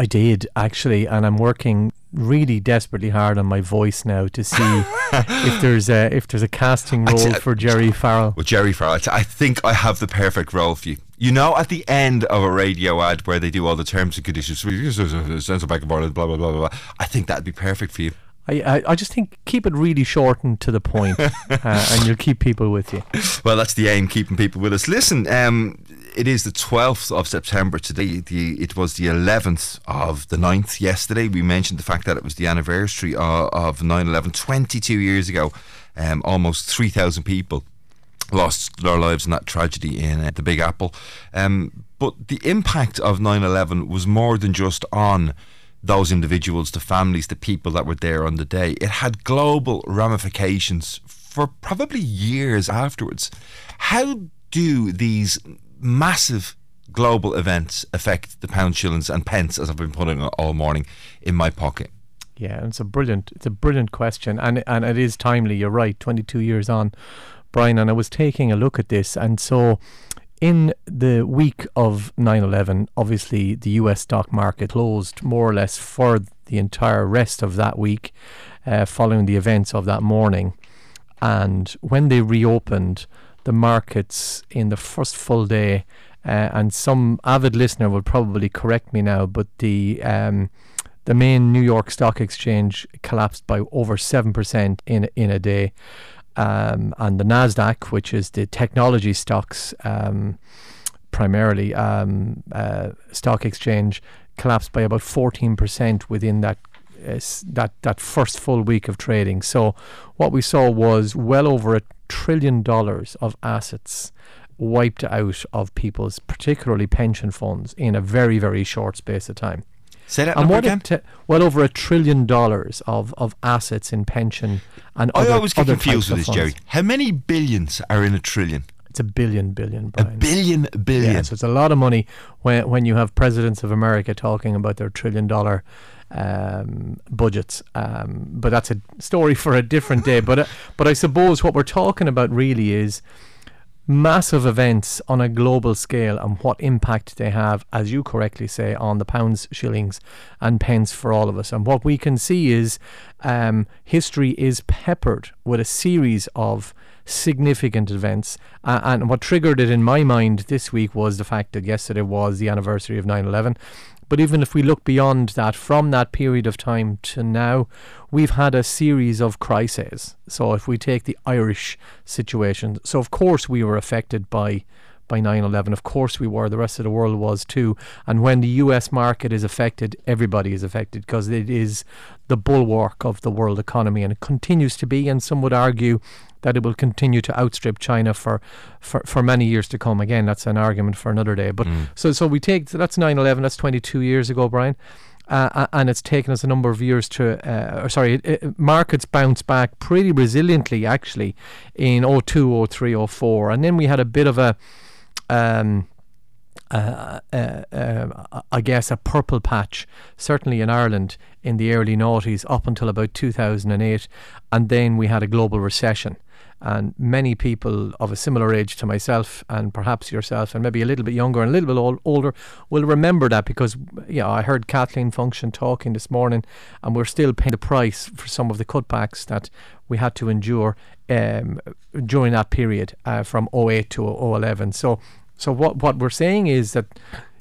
I did, actually, and I'm working really desperately hard on my voice now to see if there's a, if there's a casting I t- role for Gerry Farrell. Well, Gerry Farrell, I t- I think I have the perfect role for you. You know, at the end of a radio ad where they do all the terms and conditions, sense of back and forth, blah, blah, blah, blah, blah. I think that'd be perfect for you. I, I, I just think keep it really short and to the point, uh, and you'll keep people with you. Well, that's the aim, keeping people with us. Listen, um, it is the 12th of September today. The, it was the 11th of the 9th yesterday. We mentioned the fact that it was the anniversary of, of 9 11, 22 years ago. Um, almost 3,000 people lost their lives in that tragedy in uh, the Big Apple. Um, but the impact of 9 11 was more than just on those individuals, the families, the people that were there on the day. It had global ramifications for probably years afterwards. How do these massive global events affect the pound, shillings, and pence, as I've been putting all morning in my pocket? Yeah, it's a brilliant, it's a brilliant question, and and it is timely. You're right. Twenty two years on, Brian, and I was taking a look at this, and so in the week of 9/11, obviously the U.S. stock market closed more or less for the entire rest of that week, uh, following the events of that morning, and when they reopened, the markets in the first full day. Uh, and some avid listener will probably correct me now, but the um, the main New York Stock Exchange collapsed by over seven percent in in a day, um, and the Nasdaq, which is the technology stocks um, primarily um, uh, stock exchange, collapsed by about fourteen percent within that. Uh, that that first full week of trading. So what we saw was well over a trillion dollars of assets wiped out of people's, particularly pension funds, in a very very short space of time. Say that And number what again. well over a trillion dollars of, of assets in pension and I other, always get confused with this, Gerry. How many billions are in a trillion? It's a billion billion. Brian. Billion billion. Yeah, so it's a lot of money when when you have presidents of America talking about their trillion dollar um, budgets. Um, but that's a story for a different day. But uh, but I suppose what we're talking about really is massive events on a global scale and what impact they have, as you correctly say, on the pounds, shillings, and pence for all of us. And what we can see is um, history is peppered with a series of significant events. Uh, and what triggered it in my mind this week was the fact that yesterday was the anniversary of 9 11. But even if we look beyond that, from that period of time to now, we've had a series of crises. So if we take the Irish situation, so of course we were affected by by 9/11. Of course we were. The rest of the world was too. And when the U.S. market is affected, everybody is affected because it is the bulwark of the world economy, and it continues to be. And some would argue that it will continue to outstrip China for, for, for many years to come. Again, that's an argument for another day. But so so we take so that's 9/11. That's 22 years ago, Brian. Uh, and it's taken us a number of years to, uh, or sorry, it, it, markets bounced back pretty resiliently actually in 02, 03, 04. And then we had a bit of a, um, uh, uh, uh, I guess, a purple patch, certainly in Ireland in the early noughties up until about 2008. And then we had a global recession. And many people of a similar age to myself, and perhaps yourself, and maybe a little bit younger and a little bit old, older, will remember that because, yeah, I heard Kathleen Funchion talking this morning, and we're still paying the price for some of the cutbacks that we had to endure um, during that period uh, from 08 to 011. So, so what what we're saying is that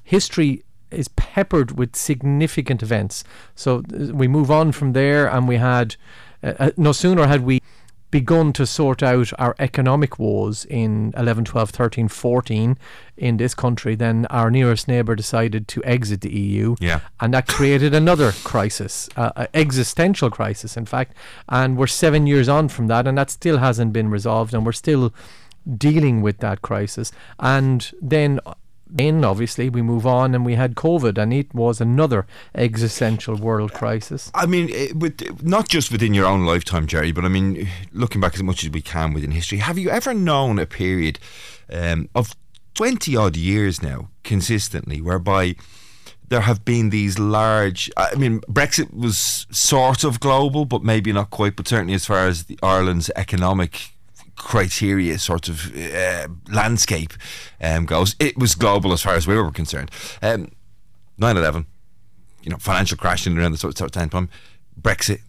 history is peppered with significant events. So we move on from there, and we had uh, uh, no sooner had we begun to sort out our economic woes in 11, 12, 13, 14 in this country, then our nearest neighbour decided to exit the EU. Yeah. And that created another crisis, uh, an existential crisis, in fact. And we're seven years on from that, and that still hasn't been resolved, and we're still dealing with that crisis. And then then obviously we move on and we had COVID and it was another existential world crisis. I mean, it, with, not just within your own lifetime, Gerry, but I mean, looking back as much as we can within history, have you ever known a period um, of 20 odd years now, consistently, whereby there have been these large. I mean, Brexit was sort of global, but maybe not quite, but certainly as far as the Ireland's economic criteria sort of uh, landscape um, goes, it was global as far as we were concerned. Um, 9-11, you know, financial crash in around the sort of time, Brexit,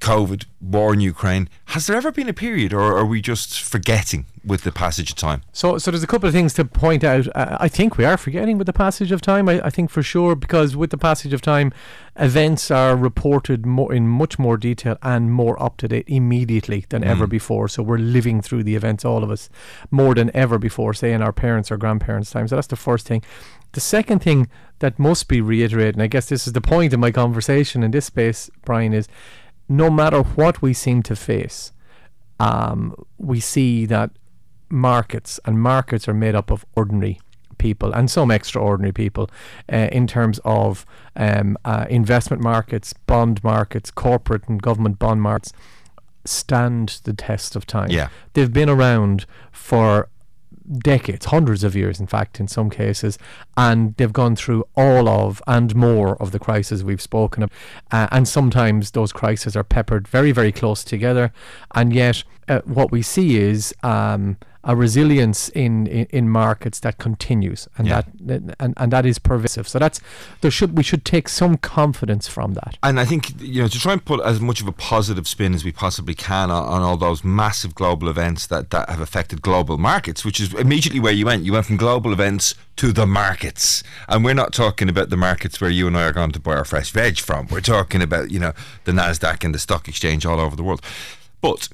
COVID, war in Ukraine. Has there ever been a period, or are we just forgetting with the passage of time? So, so there's a couple of things to point out. Uh, I think we are forgetting with the passage of time. I, I think for sure because with the passage of time, events are reported more in much more detail and more up to date immediately than ever Mm. before. So we're living through the events, all of us, more than ever before, say in our parents' or grandparents' time. So that's the first thing. The second thing that must be reiterated, and I guess this is the point of my conversation in this space, Brian, is no matter what we seem to face, um, we see that markets and markets are made up of ordinary people and some extraordinary people uh, in terms of um, uh, investment markets, bond markets, corporate and government bond markets stand the test of time. Yeah. They've been around for decades, hundreds of years, in fact, in some cases, and they've gone through all of and more of the crises we've spoken of. Uh, and sometimes those crises are peppered very, very close together, and yet uh, what we see is um, a resilience in, in, in markets that continues, and Yeah. that and, and that is pervasive. So that's there should we should take some confidence from that. And I think you know to try and put as much of a positive spin as we possibly can on, on all those massive global events that, that have affected global markets, which is immediately where you went. You went from global events to the markets, and we're not talking about the markets where you and I are going to buy our fresh veg from. We're talking about you know the Nasdaq and the stock exchange all over the world. But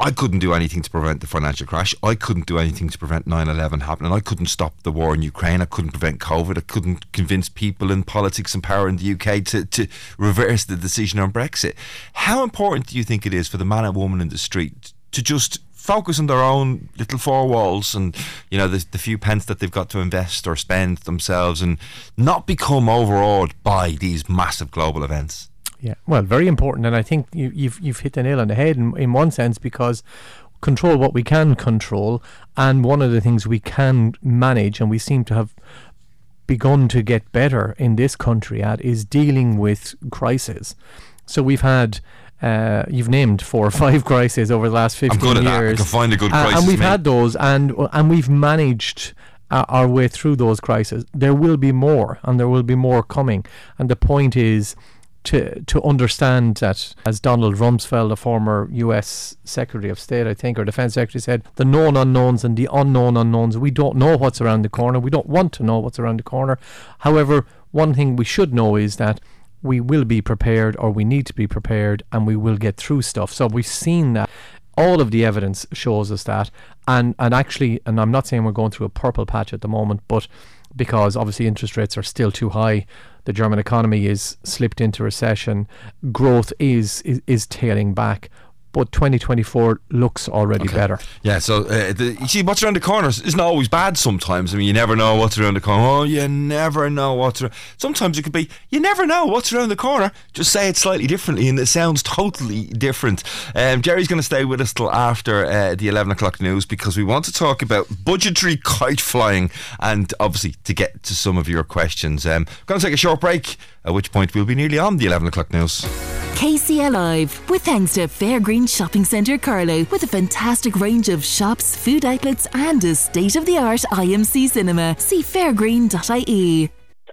I couldn't do anything to prevent the financial crash. I couldn't do anything to prevent 9 11 happening. I couldn't stop the war in Ukraine. I couldn't prevent COVID. I couldn't convince people in politics and power in the UK to, to reverse the decision on Brexit. How important do you think it is for the man and woman in the street to just focus on their own little four walls and you know the, the few pence that they've got to invest or spend themselves and not become overawed by these massive global events? Yeah, well, very important, and I think you, you've you've hit the nail on the head in, in one sense because control what we can control, and one of the things we can manage, and we seem to have begun to get better in this country at is dealing with crises. So we've had. Uh, you've named four or five crises over the last 15 good at that. I years. can find a good Uh, crisis, And we've mate. had those, and and we've managed uh, our way through those crises. There will be more, and there will be more coming. And the point is to to understand that, as Donald Rumsfeld, a former U.S. Secretary of State, I think, or Defense Secretary, said, the known unknowns and the unknown unknowns. We don't know what's around the corner. We don't want to know what's around the corner. However, one thing we should know is that we will be prepared, or we need to be prepared, and we will get through stuff. So we've seen that all of the evidence shows us that and and actually and I'm not saying we're going through a purple patch at the moment but because obviously interest rates are still too high the German economy is slipped into recession growth is is, is tailing back but 2024 looks already better. Yeah, so uh, the, you see, what's around the corner isn't always bad sometimes. I mean, you never know what's around the corner. Oh, you never know what's around. Sometimes it could be, you never know what's around the corner. Just say it slightly differently and it sounds totally different. Um, Gerry's going to stay with us till after uh, the 11 o'clock news because we want to talk about budgetary kite flying and obviously to get to some of your questions. Um, going to take a short break, at which point we'll be nearly on the 11 o'clock news. KCL Live, with thanks to Fairgreen Shopping Centre Carlow, with a fantastic range of shops, food outlets, and a state of the art IMC cinema. See fairgreen.ie.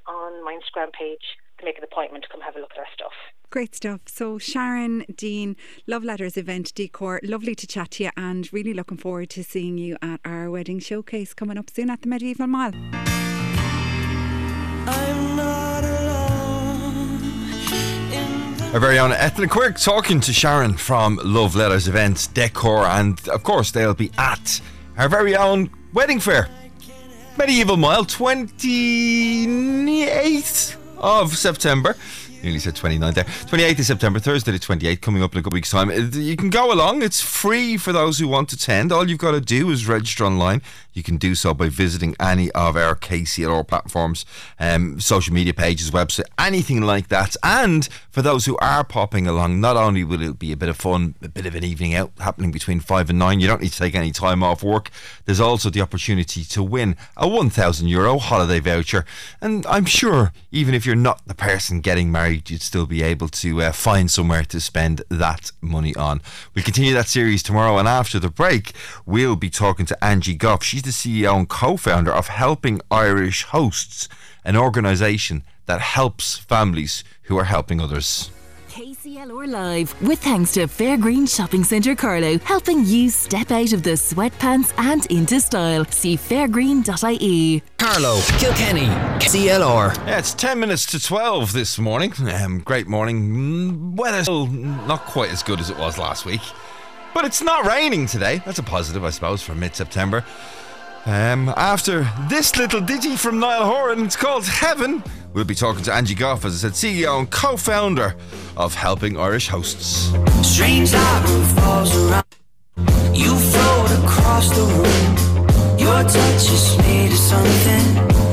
on my Instagram page to make an appointment to come have a look at our stuff. Great stuff. So, Sharon Dean, Love Letters Event Decor, lovely to chat to you and really looking forward to seeing you at our wedding showcase coming up soon at the Medieval Mile. Our very own Ethnic Quirk talking to Sharon from Love Letters Events Decor, and of course, they'll be at our very own wedding fair. Medieval Mile, 28th of September. Nearly said 29 there. 28th of September, Thursday the 28th, coming up in a couple weeks' time. Uh, You can go along. It's free for those who want to attend. All you've got to do is register online. You can do so by visiting any of our KCLR platforms, um, social media pages, website, anything like that. And for those who are popping along, not only will it be a bit of fun, a bit of an evening out happening between 5 and 9, you don't need to take any time off work. There's also the opportunity to win a 1,000 euro holiday voucher. And I'm sure even if you're not the person getting married, you'd still be able to uh, find somewhere to spend that money on. We'll continue that series tomorrow, and after the break, we'll be talking to Angie Goff. She's the CEO and co founder of Helping Irish Hosts, an organisation that helps families who are helping others. KCLR Live, with thanks to Fairgreen Shopping Centre Carlow, helping you step out of the sweatpants and into style. See fairgreen.ie. Carlow, Kilkenny, CLR. Yeah, it's 10 minutes to 12 this morning. Um, great morning. Mm, Weather's still not quite as good as it was last week. But it's not raining today. That's a positive, I suppose, for mid September. Um, after this little ditty from Niall Horan, it's called Heaven. We'll be talking to Angie Goff, as I said, CEO and co founder of Helping Irish Hosts. Strange around. You float across the room. Your touch is made of something.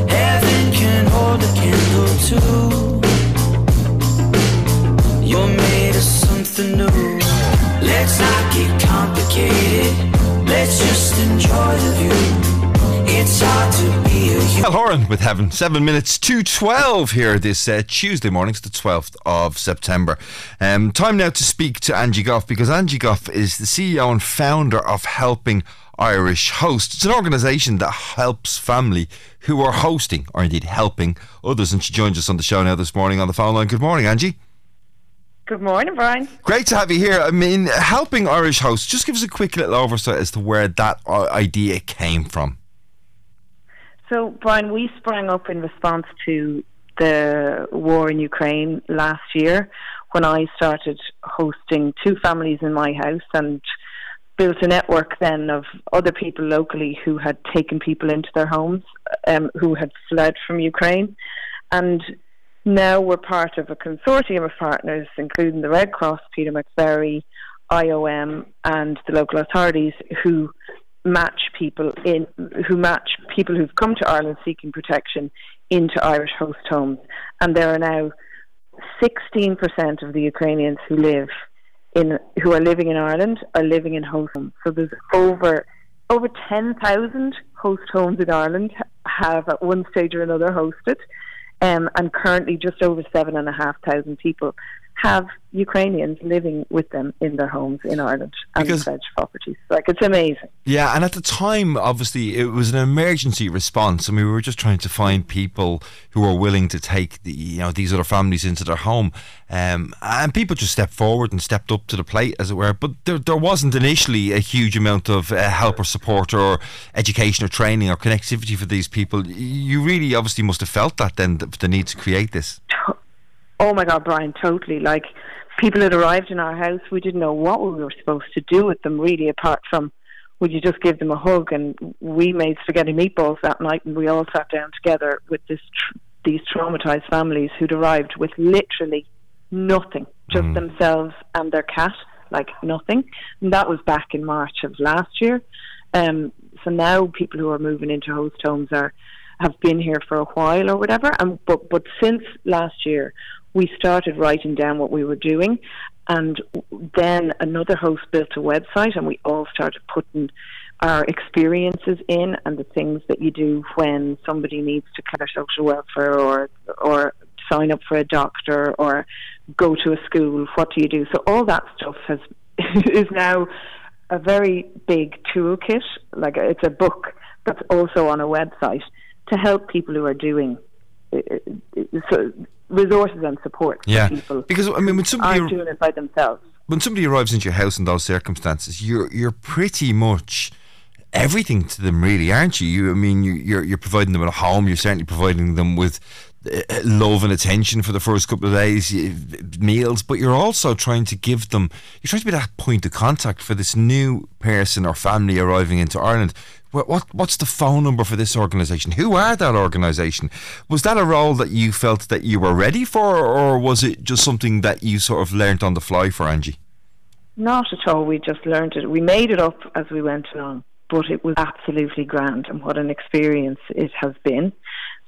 Heaven can hold a candle too. You're made of something new. Let's not get complicated. Let's just enjoy the view. It's hard to be a human. Niall Horan with Heaven. Seven minutes to 12 here this uh, Tuesday morning. It's the 12th of September. Um, time now to speak to Angie Goff because Angie Goff is the CEO and founder of Helping Irish Host. It's an organisation that helps family who are hosting or indeed helping others. And she joins us on the show now this morning on the phone line. Good morning, Angie. Good morning, Brian. Great to have you here. I mean, helping Irish hosts. Just give us a quick little oversight as to where that uh, idea came from. So, Brian, we sprang up in response to the war in Ukraine last year when I started hosting two families in my house and built a network then of other people locally who had taken people into their homes um, who had fled from Ukraine. And now we're part of a consortium of partners, including the Red Cross, Peter McVerry, IOM, and the local authorities, who match people in who match people who've come to Ireland seeking protection into Irish host homes, and there are now 16% of the Ukrainians who live in who are living in Ireland are living in host homes. So there's over over 10,000 host homes in Ireland have at one stage or another hosted, um, and currently just over seven and a half thousand people have Ukrainians living with them in their homes in Ireland and Because- pledged properties. Like it's amazing. Yeah, and at the time, obviously, it was an emergency response, and we were just trying to find people who were willing to take the, you know, these other families into their home, um, and people just stepped forward and stepped up to the plate, as it were. But there, there wasn't initially a huge amount of uh, help or support or education or training or connectivity for these people. You really, obviously, must have felt that then, the, the need to create this. Oh my God, Brian, totally. Like people had arrived in our house, we didn't know what we were supposed to do with them, really, apart from would you just give them a hug? And we made spaghetti meatballs that night, and we all sat down together with this tr- these traumatized families who'd arrived with literally nothing, just themselves and their cat like nothing. And that was back in March of last year. Um, so now people who are moving into host homes are have been here for a while or whatever. And but but since last year, we started writing down what we were doing, and then another host built a website, and we all started putting our experiences in and the things that you do when somebody needs to cut cover social welfare or or sign up for a doctor or go to a school. What do you do? So all that stuff has is now a very big toolkit. Like it's a book that's also on a website to help people who are doing so resources and support Yeah. people Because, I mean, when somebody- aren't doing it by themselves. when somebody arrives into your house in those circumstances, you're you're pretty much everything to them, really, aren't you? You, I mean, you, you're you're providing them at a home. You're certainly providing them with Uh, love and attention for the first couple of days, meals. But you're also trying to give them. You're trying to be that point of contact for this new person or family arriving into Ireland. What, what what's the phone number for this organisation? Who are that organisation? Was that a role that you felt that you were ready for, or was it just something that you sort of learnt on the fly for Angie? Not at all. We just learned it. We made it up as we went along, but it was absolutely grand, and what an experience it has been.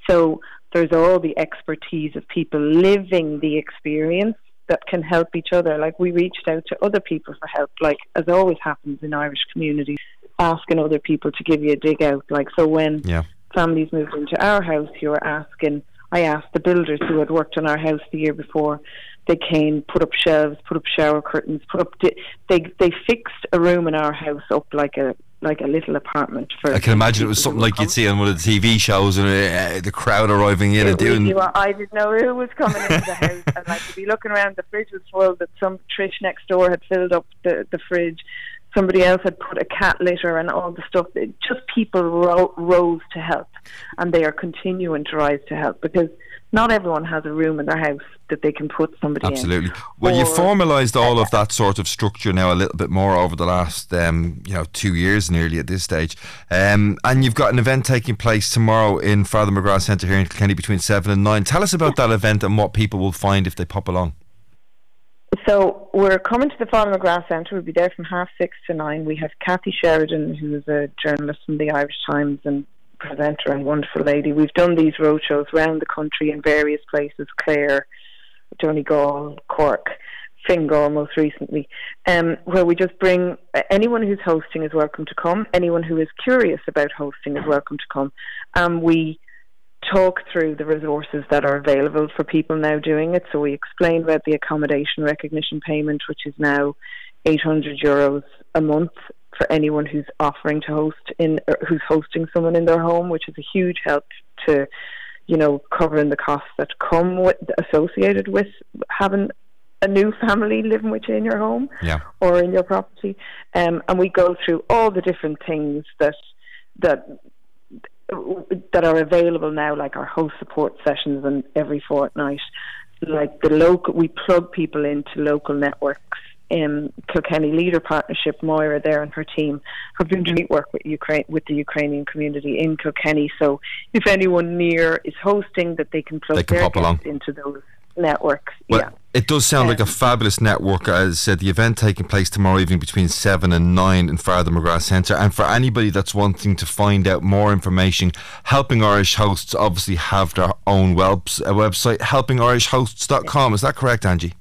So there's all the expertise of people living the experience that can help each other. Like we reached out to other people for help, like as always happens in Irish communities, asking other people to give you a dig out. Like so when Yeah. families moved into our house, you were asking. I asked the builders who had worked on our house the year before. They came, put up shelves, put up shower curtains, put up. Di- they they fixed a room in our house up like a like a little apartment for. I can imagine it was something like you'd see on one of the TV shows and uh, the crowd arriving in and It- doing. I didn't know who was coming into the house, and like be looking around, the fridge was full. That some Trish next door had filled up the the fridge. Somebody else had put a cat litter and all the stuff. It, just people ro- rose to help, and they are continuing to rise to help because not everyone has a room in their house that they can put somebody Absolutely. in. Well, you've formalised all of that sort of structure now a little bit more over the last, um, you know, two years nearly at this stage. Um, and you've got an event taking place tomorrow in Father McGrath Centre here in Kilkenny between seven and nine. Tell us about that event and what people will find if they pop along. So we're coming to the Father McGrath Centre. We'll be there from half six to nine. We have Kathy Sheridan, who is a journalist from the Irish Times and presenter and wonderful lady. We've done these roadshows around the country in various places, Clare, Donegal, Cork, Fingal most recently, um, where we just bring anyone who's hosting is welcome to come. Anyone who is curious about hosting is welcome to come. And we talk through the resources that are available for people now doing it. So we explained about the accommodation recognition payment, which is now 800 euros a month for anyone who's offering to host in, or who's hosting someone in their home, which is a huge help to, you know, covering the costs that come with associated with having a new family living with you in your home Yeah. or in your property. Um, and we go through all the different things that that that are available now, like our host support sessions and every fortnight. Like the local, we plug people into local networks. In Kilkenny Leader Partnership, Moira there and her team have been doing work with Ukraine with the Ukrainian community in Kilkenny. So if anyone near is hosting, that they can plug They can their pop along. into those networks. Well, yeah. It does sound like a fabulous network. As I said, the event taking place tomorrow evening between 7 and 9 in Father McGrath Centre. And for anybody that's wanting to find out more information, Helping Irish Hosts obviously have their own webs- uh, website, helpingirishosts.com. Is that correct, Angie?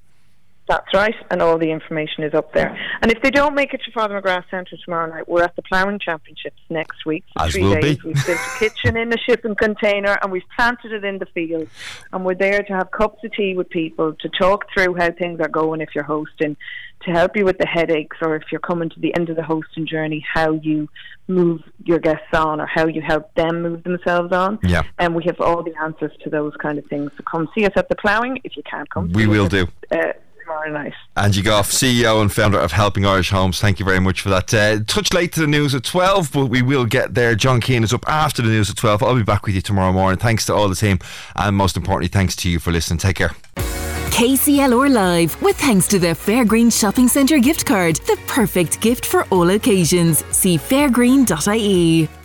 That's right, and all the information is up there. And if they don't make it to Father McGrath Centre tomorrow night, we're at the Ploughing Championships next week for As three will days. be. We've built a kitchen in a shipping container, and we've planted it in the field. And we're there to have cups of tea with people, to talk through how things are going if you're hosting, to help you with the headaches, or if you're coming to the end of the hosting journey, how you move your guests on, or how you help them move themselves on. Yeah. And we have all the answers to those kind of things. So come see us at the Ploughing if you can't come. We see us will do. Uh, tomorrow night. Angie Goff, CEO and founder of Helping Irish Hosts. Thank you very much for that. Uh, touch late to the news at 12, but we will get there. John Keane is up after the news at 12. I'll be back with you tomorrow morning. Thanks to all the team, and most importantly, thanks to you for listening. Take care. KCLR Live, with thanks to the Fairgreen Shopping Centre gift card, the perfect gift for all occasions. See fairgreen.ie.